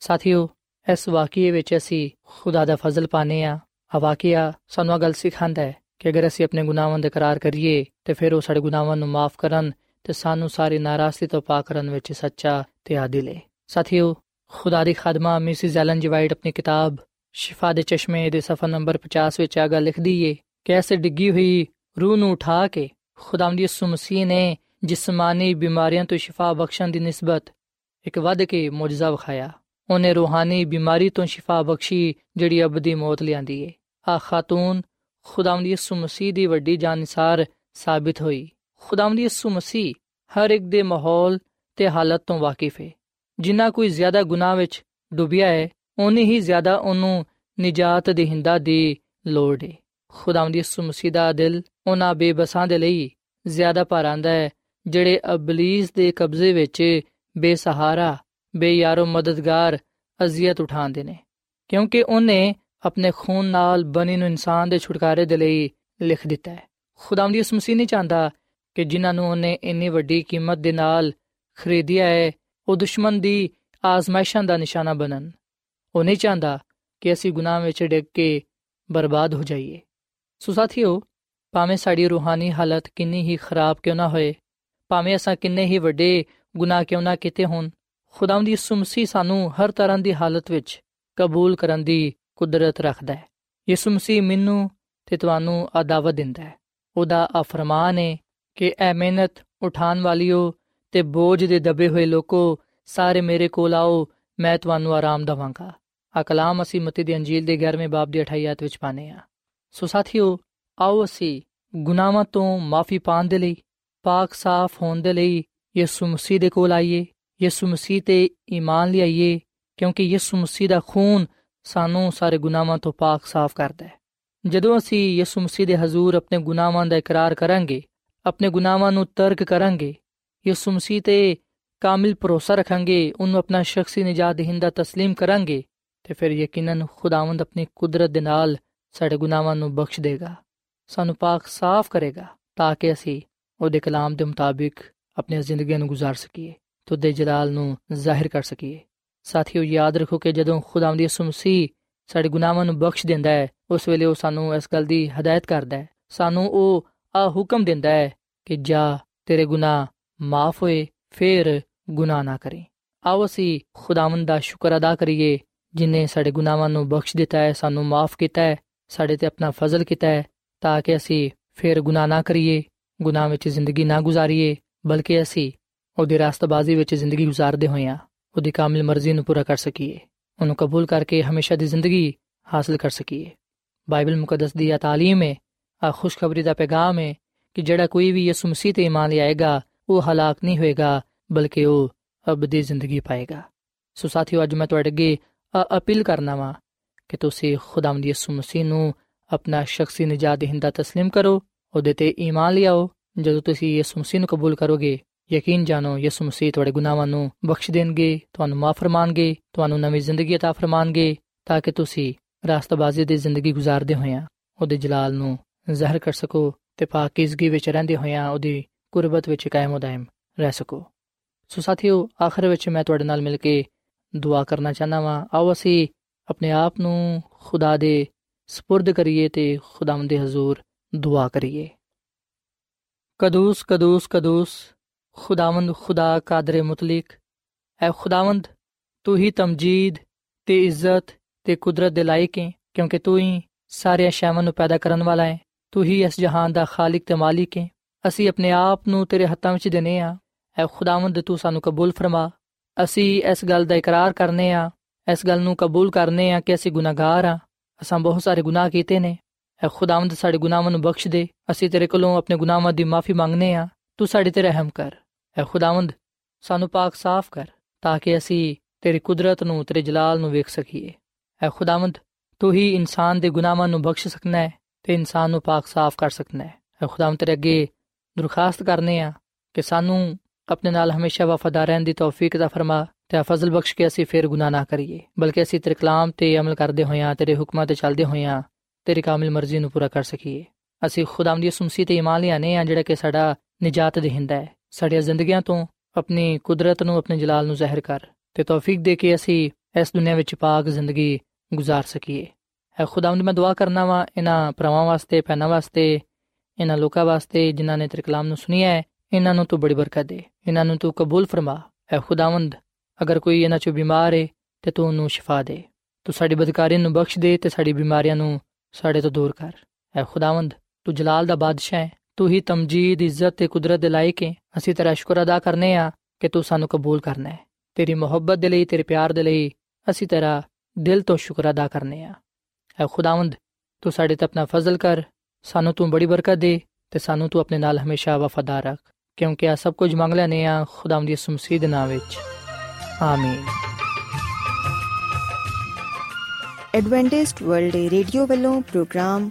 ਸਾਥੀਓ, ਇਸ ਵਾਕਿਏ ਵਿੱਚ ਅਸੀਂ ਖੁਦਾ ਦਾ ਫਜ਼ਲ ਪਾਣੇ ਆ ਆ ਵਾਕਿਆ ਸਾਨੂੰ ਇਹ ਗੱਲ ਸਿਖਾਉਂਦਾ ਹੈ ਕਿ ਅਗਰ ਅਸੀਂ ਆਪਣੇ ਗੁਨਾਹਾਂ ਦਾ ਇਕਰਾਰ ਕਰੀਏ, ਤੇ ਫਿਰ ਉਹ ਸਾਡੇ ਗੁਨਾਹਾਂ ਨੂੰ ਮਾਫ ਕਰਨ ਤੇ ਸਾਨੂੰ ਸਾਰੀ ਨਾਰਾਜ਼ਗੀ ਤੋਂ ਪਾਕ ਕਰਨ ਵਿੱਚ ਸੱਚਾ ਤੇ ਆਦਿਲ ਹੈ ਸਾਥੀਓ, ਖੁਦਾ ਦੀ ਖਾਦਮਾ ਮਿਸਿਸ ਐਲਨ ਜੀ ਵਾਈਟ ਆਪਣੀ ਕਿਤਾਬ ਸ਼ਿਫਾ ਦੇ ਚਸ਼ਮੇ ਦੇ ਸਫਾ ਨੰਬਰ 50 ਵਿੱਚ ਆ ਲਿਖਦੀ ਏ ਕਿ ਐਸੇ ਡਿੱਗੀ ਹੋਈ ਰੂਹ ਨੂੰ ਉਠਾ ਕੇ ਖੁਦਾਵੰਦੀ ਯਿਸੂ ਮਸੀਹ ਨੇ ਜਿਸਮਾਨੀ ਬਿਮਾਰੀਆਂ ਤੋਂ ਸ਼ਿਫਾ ਬਖਸ਼ਣ ਦੀ ਨਿਸਬਤ ਇੱਕ ਵੱਧ ਕੇ ਮੌਜਜ਼ਾ ਵਿਖਾਇਆ। ਉਹਨੇ ਰੂਹਾਨੀ ਬਿਮਾਰੀ ਤੋਂ ਸ਼ਿਫਾ ਬਖਸ਼ੀ ਜਿਹੜੀ ਅਬਦੀ ਮੌਤ ਲਿਆਂਦੀ ਏ। ਆ ਖਾਤੂਨ ਖੁਦਾਵੰਦੀ ਯਿਸੂ ਮਸੀਹ ਦੀ ਵੱਡੀ ਜਾਨਸਾਰ ਸਾਬਿਤ ਹੋਈ। ਖੁਦਾਵੰਦੀ ਯਿਸੂ ਮਸੀਹ ਹਰ ਇੱਕ ਦੇ ਮਾਹੌਲ ਤੇ ਹਾਲਤ ਤੋਂ ਵਾਕਿਫ ਹੈ ਜਿੰਨਾ ਕੋਈ ਜ਼ਿਆਦਾ ਗੁਨਾਹ ਵਿੱਚ ਡੁੱਬਿਆ ਹੈ ਉਨੀ ਹੀ ਜ਼ਿਆਦਾ ਉਹਨੂੰ ਨਿਜਾਤ ਦੇਹਿੰਦਾ ਦੀ ਲੋੜ ਹੈ ਖੁਦਾਵੰਦ ਯਿਸੂ ਮਸੀਹ ਦਾ ਦਿਲ ਉਹਨਾਂ ਬੇਬਸਾਂ ਦੇ ਲਈ ਜ਼ਿਆਦਾ ਭਾਰਾਂਦਾ ਹੈ ਜਿਹੜੇ ਅਬਲੀਸ ਦੇ ਕਬਜ਼ੇ ਵਿੱਚ ਬੇਸਹਾਰਾ, ਬੇਯਾਰੋ ਮਦਦਗਾਰ ਅਜ਼ੀਅਤ ਉਠਾਉਂਦੇ ਨੇ। ਕਿਉਂਕਿ ਉਹਨੇ ਆਪਣੇ ਖੂਨ ਨਾਲ ਬਣੀ ਨੂੰ ਇਨਸਾਨ ਦੇ ਛੁਟਕਾਰੇ ਦੇ ਲਈ ਲਿਖ ਦਿੱਤਾ ਹੈ। ਖੁਦਾਵੰਦ ਯਿਸੂ ਮਸੀਹ ਨਹੀਂ ਚਾਹੁੰਦਾ ਕਿ ਜਿਨ੍ਹਾਂ ਨੂੰ ਉਹਨੇ ਇੰਨੀ ਵੱਡੀ ਕੀਮਤ ਦੇ ਨਾਲ ਖਰੀਦਿਆ ਹੈ, ਉਹ ਦੁਸ਼ਮਣ ਦੀ ਆਜ਼ਮਾਇਸ਼ਾਂ ਦਾ ਨਿਸ਼ਾਨਾ ਬਣਨ। ਉਹ ਨਹੀਂ ਚਾਹੁੰਦਾ ਕਿ ਅਸੀਂ ਗੁਨਾਹ ਵਿੱਚ ਡਿੱਗ ਕੇ ਬਰਬਾਦ ਹੋ ਜਾਈਏ। ਸੋ ਸਾਥੀਓ, ਭਾਵੇਂ ਸਾਡੀ ਰੂਹਾਨੀ ਹਾਲਤ ਕਿੰਨੀ ਹੀ ਖਰਾਬ ਕਿਉਂ ਨਾ ਹੋਏ, ਭਾਵੇਂ ਅਸਾਂ ਕਿੰਨੇ ਹੀ ਵੱਡੇ ਗੁਨਾਹ ਕਿਉਂ ਨਾ ਕੀਤੇ ਹੋਣ, ਖੁਦਾਵੰਦ ਯਿਸੂ ਮਸੀਹ ਸਾਨੂੰ ਹਰ ਤਰ੍ਹਾਂ ਦੀ ਹਾਲਤ ਵਿੱਚ ਕਬੂਲ ਕਰਨ ਦੀ ਕੁਦਰਤ ਰੱਖਦਾ ਹੈ। ਯਿਸੂ ਮਸੀਹ ਮੈਨੂੰ ਤੇ ਤੁਹਾਨੂੰ ਆ ਦਾਵਤ ਦਿੰਦਾ ਹੈ। ਉਹਦਾ ਆ ਫਰਮਾਨ ਹੈ ਕਿ ਐ ਮਿਹਨਤ ਉਠਾਨ ਵਾਲਿਓ ਤੇ ਬੋਝ ਦੇ ਦਬੇ ਹੋਏ ਲੋਕੋ, ਸਾਰੇ ਮੇਰੇ ਕੋਲ ਆਓ, ਮੈਂ ਤੁਹਾਨੂੰ ਆਰਾਮ ਦਵਾਂਗਾ। ਆ ਕਲਾਮ ਅਸੀਂ ਮਤੀ ਦੀ ਅੰਜੀਲ ਦੇ 11ਵੇਂ ਬਾਬ ਦੀ 28 ਆਇਤ ਵਿੱਚ ਪਾਨੇ ਆ ਸੋ ਸਾਥੀਓ, ਆਓ ਅਸੀਂ ਗੁਨਾਹਾਂ ਤੋਂ ਮਾਫੀ ਪਾਣ ਦੇ ਲਈ, ਪਾਕ ਸਾਫ਼ ਹੋਣ ਦੇ ਲਈ ਯਿਸੂ ਮਸੀਹ ਦੇ ਕੋਲ ਆਈਏ, ਯਿਸੂ ਮਸੀਹ ਤੇ ਈਮਾਨ ਲਿਆਈਏ, ਕਿਉਂਕਿ ਯਿਸੂ ਮਸੀਹ ਦਾ ਖੂਨ ਸਾਨੂੰ ਸਾਰੇ ਗੁਨਾਹਾਂ ਤੋਂ ਪਾਕ ਸਾਫ਼ ਕਰਦਾ ਹੈ ਜਦੋਂ ਅਸੀਂ ਯਿਸੂ ਮਸੀਹ ਦੇ ਹਜ਼ੂਰ ਆਪਣੇ ਗੁਨਾਹਾਂ ਦਾ ਇਕਰਾਰ ਕਰਾਂਗੇ ਆਪਣੇ ਗੁਨਾਹਾਂ ਨੂੰ ਤਰਕ ਕਰਾਂਗੇ ਯਿਸੂ ਮਸੀਹ ਤੇ ਕਾਮਿਲ ਭਰੋਸਾ ਰੱਖਾਂਗੇ ਉਹਨੂੰ ਆਪਣਾ ਸ਼ਖਸੀ ਨਜਾਤ ਦੇਹਿੰਦਾ تسلیم ਕਰਾਂਗੇ ਤੇ ਫਿਰ ਯਕੀਨਨ ਖੁਦਾਵੰਦ ਆਪਣੀ ਕੁਦਰਤ ਦੇ ਨਾਲ ਸਾਡੇ ਗੁਨਾਹਾਂ ਨੂੰ ਬਖਸ਼ ਦੇਗਾ ਸਾਨੂੰ ਪਾਕ ਸਾਫ਼ ਕਰੇਗਾ ਤਾਂ ਕਿ ਅਸੀਂ ਉਹਦੇ ਕਲਾਮ ਦੇ ਮੁਤਾਬਿਕ ਆਪਣੀ ਜ਼ਿੰਦਗੀ ਨੂੰ گزار ਸਕੀਏ ਤੇ ਉਹਦੇ ਜਲਾਲ ਨੂੰ ਜ਼ਾਹਿਰ ਕਰ ਸਕੀਏ ਸਾਥੀਓ, ਯਾਦ ਰੱਖੋ ਕਿ ਜਦੋਂ ਖੁਦਾਵੰਦ ਯਿਸੂ ਮਸੀਹ ਸਾਡੇ ਗੁਨਾਹਾਂ ਨੂੰ ਬਖਸ਼ ਦਿੰਦਾ ਹੈ, ਉਸ ਵੇਲੇ ਉਹ ਸਾਨੂੰ ਇਸ ਗੱਲ ਦੀ ਹਦਾਇਤ ਕਰਦਾ ਹੈ। ਸਾਨੂੰ ਉਹ ਆ ਹੁਕਮ ਦਿੰਦਾ ਹੈ ਕਿ ਜਾ ਤੇਰੇ ਗੁਨਾਹ ਮਾਫ ਹੋਏ, ਫਿਰ ਗੁਨਾਹ ਨਾ ਕਰੇ। ਆਓ ਅਸੀਂ ਖੁਦਾਵੰਦ ਦਾ ਸ਼ੁਕਰ ਅਦਾ ਕਰੀਏ, ਜਿਨੇ ਸਾਡੇ ਗੁਨਾਹਾਂ ਨੂੰ ਬਖਸ਼ ਦਿੱਤਾ ਹੈ, ਸਾਨੂੰ ਮਾਫ ਕੀਤਾ ਹੈ, ਸਾਡੇ ਤੇ ਆਪਣਾ ਫਜ਼ਲ ਕੀਤਾ ਹੈ, ਤਾਂ ਕਿ ਅਸੀਂ ਫਿਰ ਗੁਨਾਹ ਨਾ ਕਰੀਏ, ਗੁਨਾਹ ਵਿੱਚ ਜ਼ਿੰਦਗੀ ਨਾ ਗੁਜ਼ਾਰੀਏ, ਬਲਕਿ ਅਸੀਂ ਉਹਦੀ ਰਾਸਤਬਾਜ਼ੀ ਵਿੱਚ ਜ਼ਿੰਦਗੀ ਗੁਜ਼ਾਰਦੇ ਹੋਈਆਂ ਉਹਦੀ ਕਾਮਿਲ ਮਰਜ਼ੀ ਨੂੰ ਪੂਰਾ ਕਰ ਸਕੀਏ ਉਹਨੂੰ ਕਬੂਲ ਕਰਕੇ ਹਮੇਸ਼ਾ ਦੀ ਜ਼ਿੰਦਗੀ ਹਾਸਲ ਕਰ ਸਕੀਏ ਬਾਈਬਲ ਮੁਕੱਦਸ ਦੀ ਇਹ ਤਾਲੀਮ ਹੈ ਆ ਖੁਸ਼ਖਬਰੀ ਦਾ ਪੈਗਾਮ ਹੈ ਕਿ ਜਿਹੜਾ ਕੋਈ ਵੀ ਯਿਸੂ ਮਸੀਹ ਤੇ ਈਮਾਨ ਲਿਆਏਗਾ ਉਹ ਹਲਾਕ ਨਹੀਂ ਹੋਏਗਾ ਬਲਕਿ ਉਹ ਅਬਦੀ ਜ਼ਿੰਦਗੀ ਪਾਏਗਾ ਸੋ ਸਾਥੀਓ ਅੱਜ ਮੈਂ ਤੁਹਾਡੇ ਅੱਗੇ ਅਪੀਲ ਕਰਨਾ ਵਾ ਕਿ ਤੁਸੀਂ ਖੁਦਾਵੰਦ ਯਿਸੂ ਮਸੀਹ ਨੂੰ ਆਪਣਾ ਸ਼ਖਸੀ ਨਜਾਤ ਦੇਹਿੰਦਾ تسلیم ਕਰੋ ਉਹਦੇ ਤੇ ਈਮਾਨ ਲਿਆਓ ਜਦੋਂ ਤੁਸੀਂ ਯਿਸੂ ਮਸੀਹ ਨੂੰ ਕਬੂਲ ਕਰੋਗੇ ਯਕੀਨ ਜਾਨੋ ਯਿਸੂ ਮਸੀਹ ਤੁਹਾਡੇ ਗੁਨਾਹਾਂ ਨੂੰ ਬਖਸ਼ ਦੇਣਗੇ, ਤੁਹਾਨੂੰ ਮਾਫ ਫਰਮਾਣਗੇ, ਤੁਹਾਨੂੰ ਨਵੀਂ ਜ਼ਿੰਦਗੀ عطا ਫਰਮਾਣਗੇ, ਤਾਂ ਕਿ ਤੁਸੀਂ ਰਾਸਤਬਾਜ਼ੀ ਦੀ ਜ਼ਿੰਦਗੀ گزارਦੇ ਹੋਇਆ ਉਹਦੇ ਜਲਾਲ ਨੂੰ ਜ਼ਾਹਰ ਕਰ ਸਕੋ ਤੇ ਪਾਕੀਜ਼ਗੀ ਵਿੱਚ ਰਹਿੰਦੇ ਹੋਇਆ ਉਹਦੀ ਕੁਰਬਤ ਵਿੱਚ ਕਾਇਮ ਦائم ਰਹਿ ਸਕੋ। ਸੋ ਸਾਥੀਓ, ਆਖਰ ਵਿੱਚ ਮੈਂ ਤੁਹਾਡੇ ਨਾਲ ਮਿਲ ਕੇ ਦੁਆ ਕਰਨਾ ਚਾਹਨਾ ਵਾਂ। ਆਓ ਅਸੀਂ ਆਪਣੇ ਆਪ ਨੂੰ ਖੁਦਾ ਦੇ سپرد ਕਰੀਏ ਤੇ ਖੁਦਾਵੰਦ ਦੇ ਹਜ਼ੂਰ ਦੁਆ ਕਰੀਏ। ਕਦੂਸ ਕਦੂਸ ਕਦੂਸ। ਖੁਦਾਵੰਦ ਖੁਦਾ ਕਾਦਰ ਮੁਤਲਕ। ਐ ਖੁਦਾਵੰਦ, ਤੂੰ ਹੀ ਤਮਜੀਦ ਤੇ ਇੱਜ਼ਤ ਤੇ ਕੁਦਰਤ ਦੇ ਲਾਇਕ ਹੈ ਕਿਉਂਕਿ ਤੂੰ ਹੀ ਸਾਰੇ ਸ਼ੈਵਾਂ ਨੂੰ ਪੈਦਾ ਕਰਨ ਵਾਲਾ ਹੈ ਤੂੰ ਹੀ ਇਸ ਜਹਾਨ ਦਾ ਖਾਲਕ ਤੇ ਮਾਲਿਕ ਹੈ ਅਸੀਂ ਆਪਣੇ ਆਪ ਨੂੰ ਤੇਰੇ ਹੱਥਾਂ ਵਿੱਚ ਦੇਨੇ ਆ। ਐ ਖੁਦਾਵੰਦ, ਤੂੰ ਸਾਨੂੰ ਕਬੂਲ ਫਰਮਾ। ਅਸੀਂ ਇਸ ਗੱਲ ਦਾ ਇਕਰਾਰ ਕਰਨੇ ਆ, ਇਸ ਗੱਲ ਨੂੰ ਕਬੂਲ ਕਰਨੇ ਆ ਕਿ ਅਸੀਂ ਗੁਨਾਹਗਾਰ ਆ। ਅਸਾਂ ਬਹੁਤ ਸਾਰੇ ਗੁਨਾਹ ਕੀਤੇ ਨੇ। ਐ ਖੁਦਾਵੰਦ, ਸਾਡੇ ਗੁਨਾਹਾਂ ਨੂੰ ਬਖਸ਼ ਦੇ। ਅਸੀਂ ਤੇਰੇ ਕੋਲੋਂ ਆਪਣੇ ਗੁਨਾਹਾਂ ਦੀ ਮਾਫੀ ਮੰਗਨੇ ਆ। ਤੂੰ ਸਾਡੇ ਤੇ ਰਹਿਮ ਕਰ। ਐ ਖੁਦਾਵੰਦ, ਸਾਨੂੰ ਪਾਕ ਸਾਫ਼ ਕਰ, ਤਾਂ ਕਿ ਅਸੀਂ ਤੇਰੀ ਕੁਦਰਤ ਨੂੰ, ਤੇਰੇ ਜਲਾਲ ਨੂੰ ਵੇਖ ਸਕੀਏ। ਐ ਖੁਦਾਵੰਦ, ਤੂੰ ਹੀ ਇਨਸਾਨ ਦੇ ਗੁਨਾਹਾਂ ਨੂੰ ਬਖਸ਼ ਸਕਣਾ ਹੈ ਤੇ ਇਨਸਾਨ ਨੂੰ ਪਾਕ ਸਾਫ਼ ਕਰ ਸਕਣਾ ਹੈ ਐ ਖੁਦਾਵੰਦ, ਤੇਰੇ ਅੱਗੇ ਦਰਖਾਸਤ ਕਰਨੇ ਆ ਕਿ ਸਾਨੂੰ ਆਪਣੇ ਨਾਲ ਹਮੇਸ਼ਾ ਵਫਾਦਾਰ ਰਹਿਣ ਦੀ ਤੌਫੀਕ ਦਾ ਫਰਮਾ ਤੇ ਫਜ਼ਲ ਬਖਸ਼ ਕੇ ਅਸੀਂ ਫੇਰ ਗੁਨਾਹ ਨਾ ਕਰੀਏ, ਬਲਕਿ ਅਸੀਂ ਤੇਰੇ ਕਲਾਮ ਤੇ ਅਮਲ ਕਰਦੇ ਹੋਇਆਂ, ਤੇਰੇ ਹੁਕਮਾਂ ਤੇ ਚੱਲਦੇ ਹੋਇਆਂ, ਤੇਰੀ ਕਾਮਿਲ ਮਰਜ਼ੀ ਨੂੰ ਪੂਰਾ ਕਰ ਸਕੀਏ। ਅਸੀਂ ਖੁਦਾਮ ਦੀ ਉਸਮਸੀ ਤੇ ਇਮਾਨ ਲਿਆਨੇ ਆ, ਜਿਹੜਾ ਕਿ ਸਾਡਾ ਨਜਾਤ ਦੇਹਿੰਦਾ ਹੈ ਸਾਡੀਆਂ ਜ਼ਿੰਦਗੀਆਂ ਤੋਂ ਆਪਣੀ ਕੁਦਰਤ ਨੂੰ ਆਪਣੇ ਜਲਾਲ ਨੂੰ ਜ਼ਾਹਿਰ ਕਰ ਤੇ ਤੌਫੀਕ ਦੇ ਕੇ ਅਸੀਂ ਇਸ ਦੁਨੀਆ ਵਿੱਚ ਪਾਕ ਜ਼ਿੰਦਗੀ گزار ਸਕੀਏ ਹੈ ਖੁਦਾਵੰਦ ਮੈਂ ਦੁਆ ਕਰਨਾ ਵਾ ਇਹਨਾਂ ਪਰਵਾਂ ਵਾਸਤੇ ਪੈਨਾ ਵਾਸਤੇ ਇਹਨਾਂ ਲੋਕਾਂ ਵਾਸਤੇ ਜਿਨ੍ਹਾਂ ਨੇ ਤੇਰੇ ਕਲਾਮ ਨੂੰ ਸੁਨਿਆ ਹੈ ਇਹਨਾਂ ਨੂੰ ਤੂੰ ਬੜੀ ਬਰਕਤ ਦੇ ਇਹਨਾਂ ਨੂੰ ਤੂੰ ਕਬੂਲ ਫਰਮਾ ਹੈ ਖੁਦਾਵੰਦ ਅਗਰ ਕੋਈ ਇਹਨਾਂ ਚੋਂ ਬਿਮਾਰ ਹੈ ਤੇ ਤੂੰ ਉਹਨੂੰ ਸ਼ਿਫਾ ਦੇ ਤੂੰ ਸਾਡੀ ਬਦਕਾਰੀ ਨੂੰ ਬਖਸ਼ ਦੇ ਤੇ ਸਾਡੀ ਬਿਮਾਰੀਆਂ ਨੂੰ ਸਾਡੇ ਤੋਂ ਦੂਰ ਕਰ ਹੈ ਖੁਦਾਵੰਦ ਤੂੰ ਜਲਾਲ ਦਾ ਬਾਦਸ਼ਾਹ ਹੈ ਤੂੰ ਹੀ ਤਮਜੀਦ, ਇੱਜ਼ਤ ਤੇ ਕੁਦਰਤ ਦੇ ਲਾਇਕ ਹੈ ਅਸੀਂ ਤੇਰਾ ਸ਼ੁਕਰ ਅਦਾ ਕਰਨੇ ਆ ਕਿ ਤੂੰ ਸਾਨੂੰ ਕਬੂਲ ਕਰਨਾ ਹੈ। ਤੇਰੀ ਮੁਹੱਬਤ ਦੇ ਲਈ, ਤੇਰੇ ਪਿਆਰ ਦੇ ਲਈ ਅਸੀਂ ਤੇਰਾ ਦਿਲ ਤੋਂ ਸ਼ੁਕਰ ਅਦਾ ਕਰਨੇ ਆ। ਹੈ ਖੁਦਾਵੰਦ, ਤੂੰ ਸਾਡੇ ਤੇ ਆਪਣਾ ਫਜ਼ਲ ਕਰ। ਸਾਨੂੰ ਤੂੰ ਬੜੀ ਬਰਕਤ ਦੇ ਤੇ ਸਾਨੂੰ ਤੂੰ ਆਪਣੇ ਨਾਲ ਹਮੇਸ਼ਾ ਵਫਾਦਾਰ ਰੱਖ। ਕਿਉਂਕਿ ਆ ਸਭ ਕੁਝ ਮੰਗ ਲੈਨੇ ਆ ਖੁਦਾਵੰਦ ਦੀ ਸੁਮਸੀਦ ਨਾਮ ਵਿੱਚ। ਆਮੀਨ। ਐਡਵੈਂਟਿਸਟ ਵਰਲਡ ਰੇਡੀਓ ਵੱਲੋਂ ਪ੍ਰੋਗਰਾਮ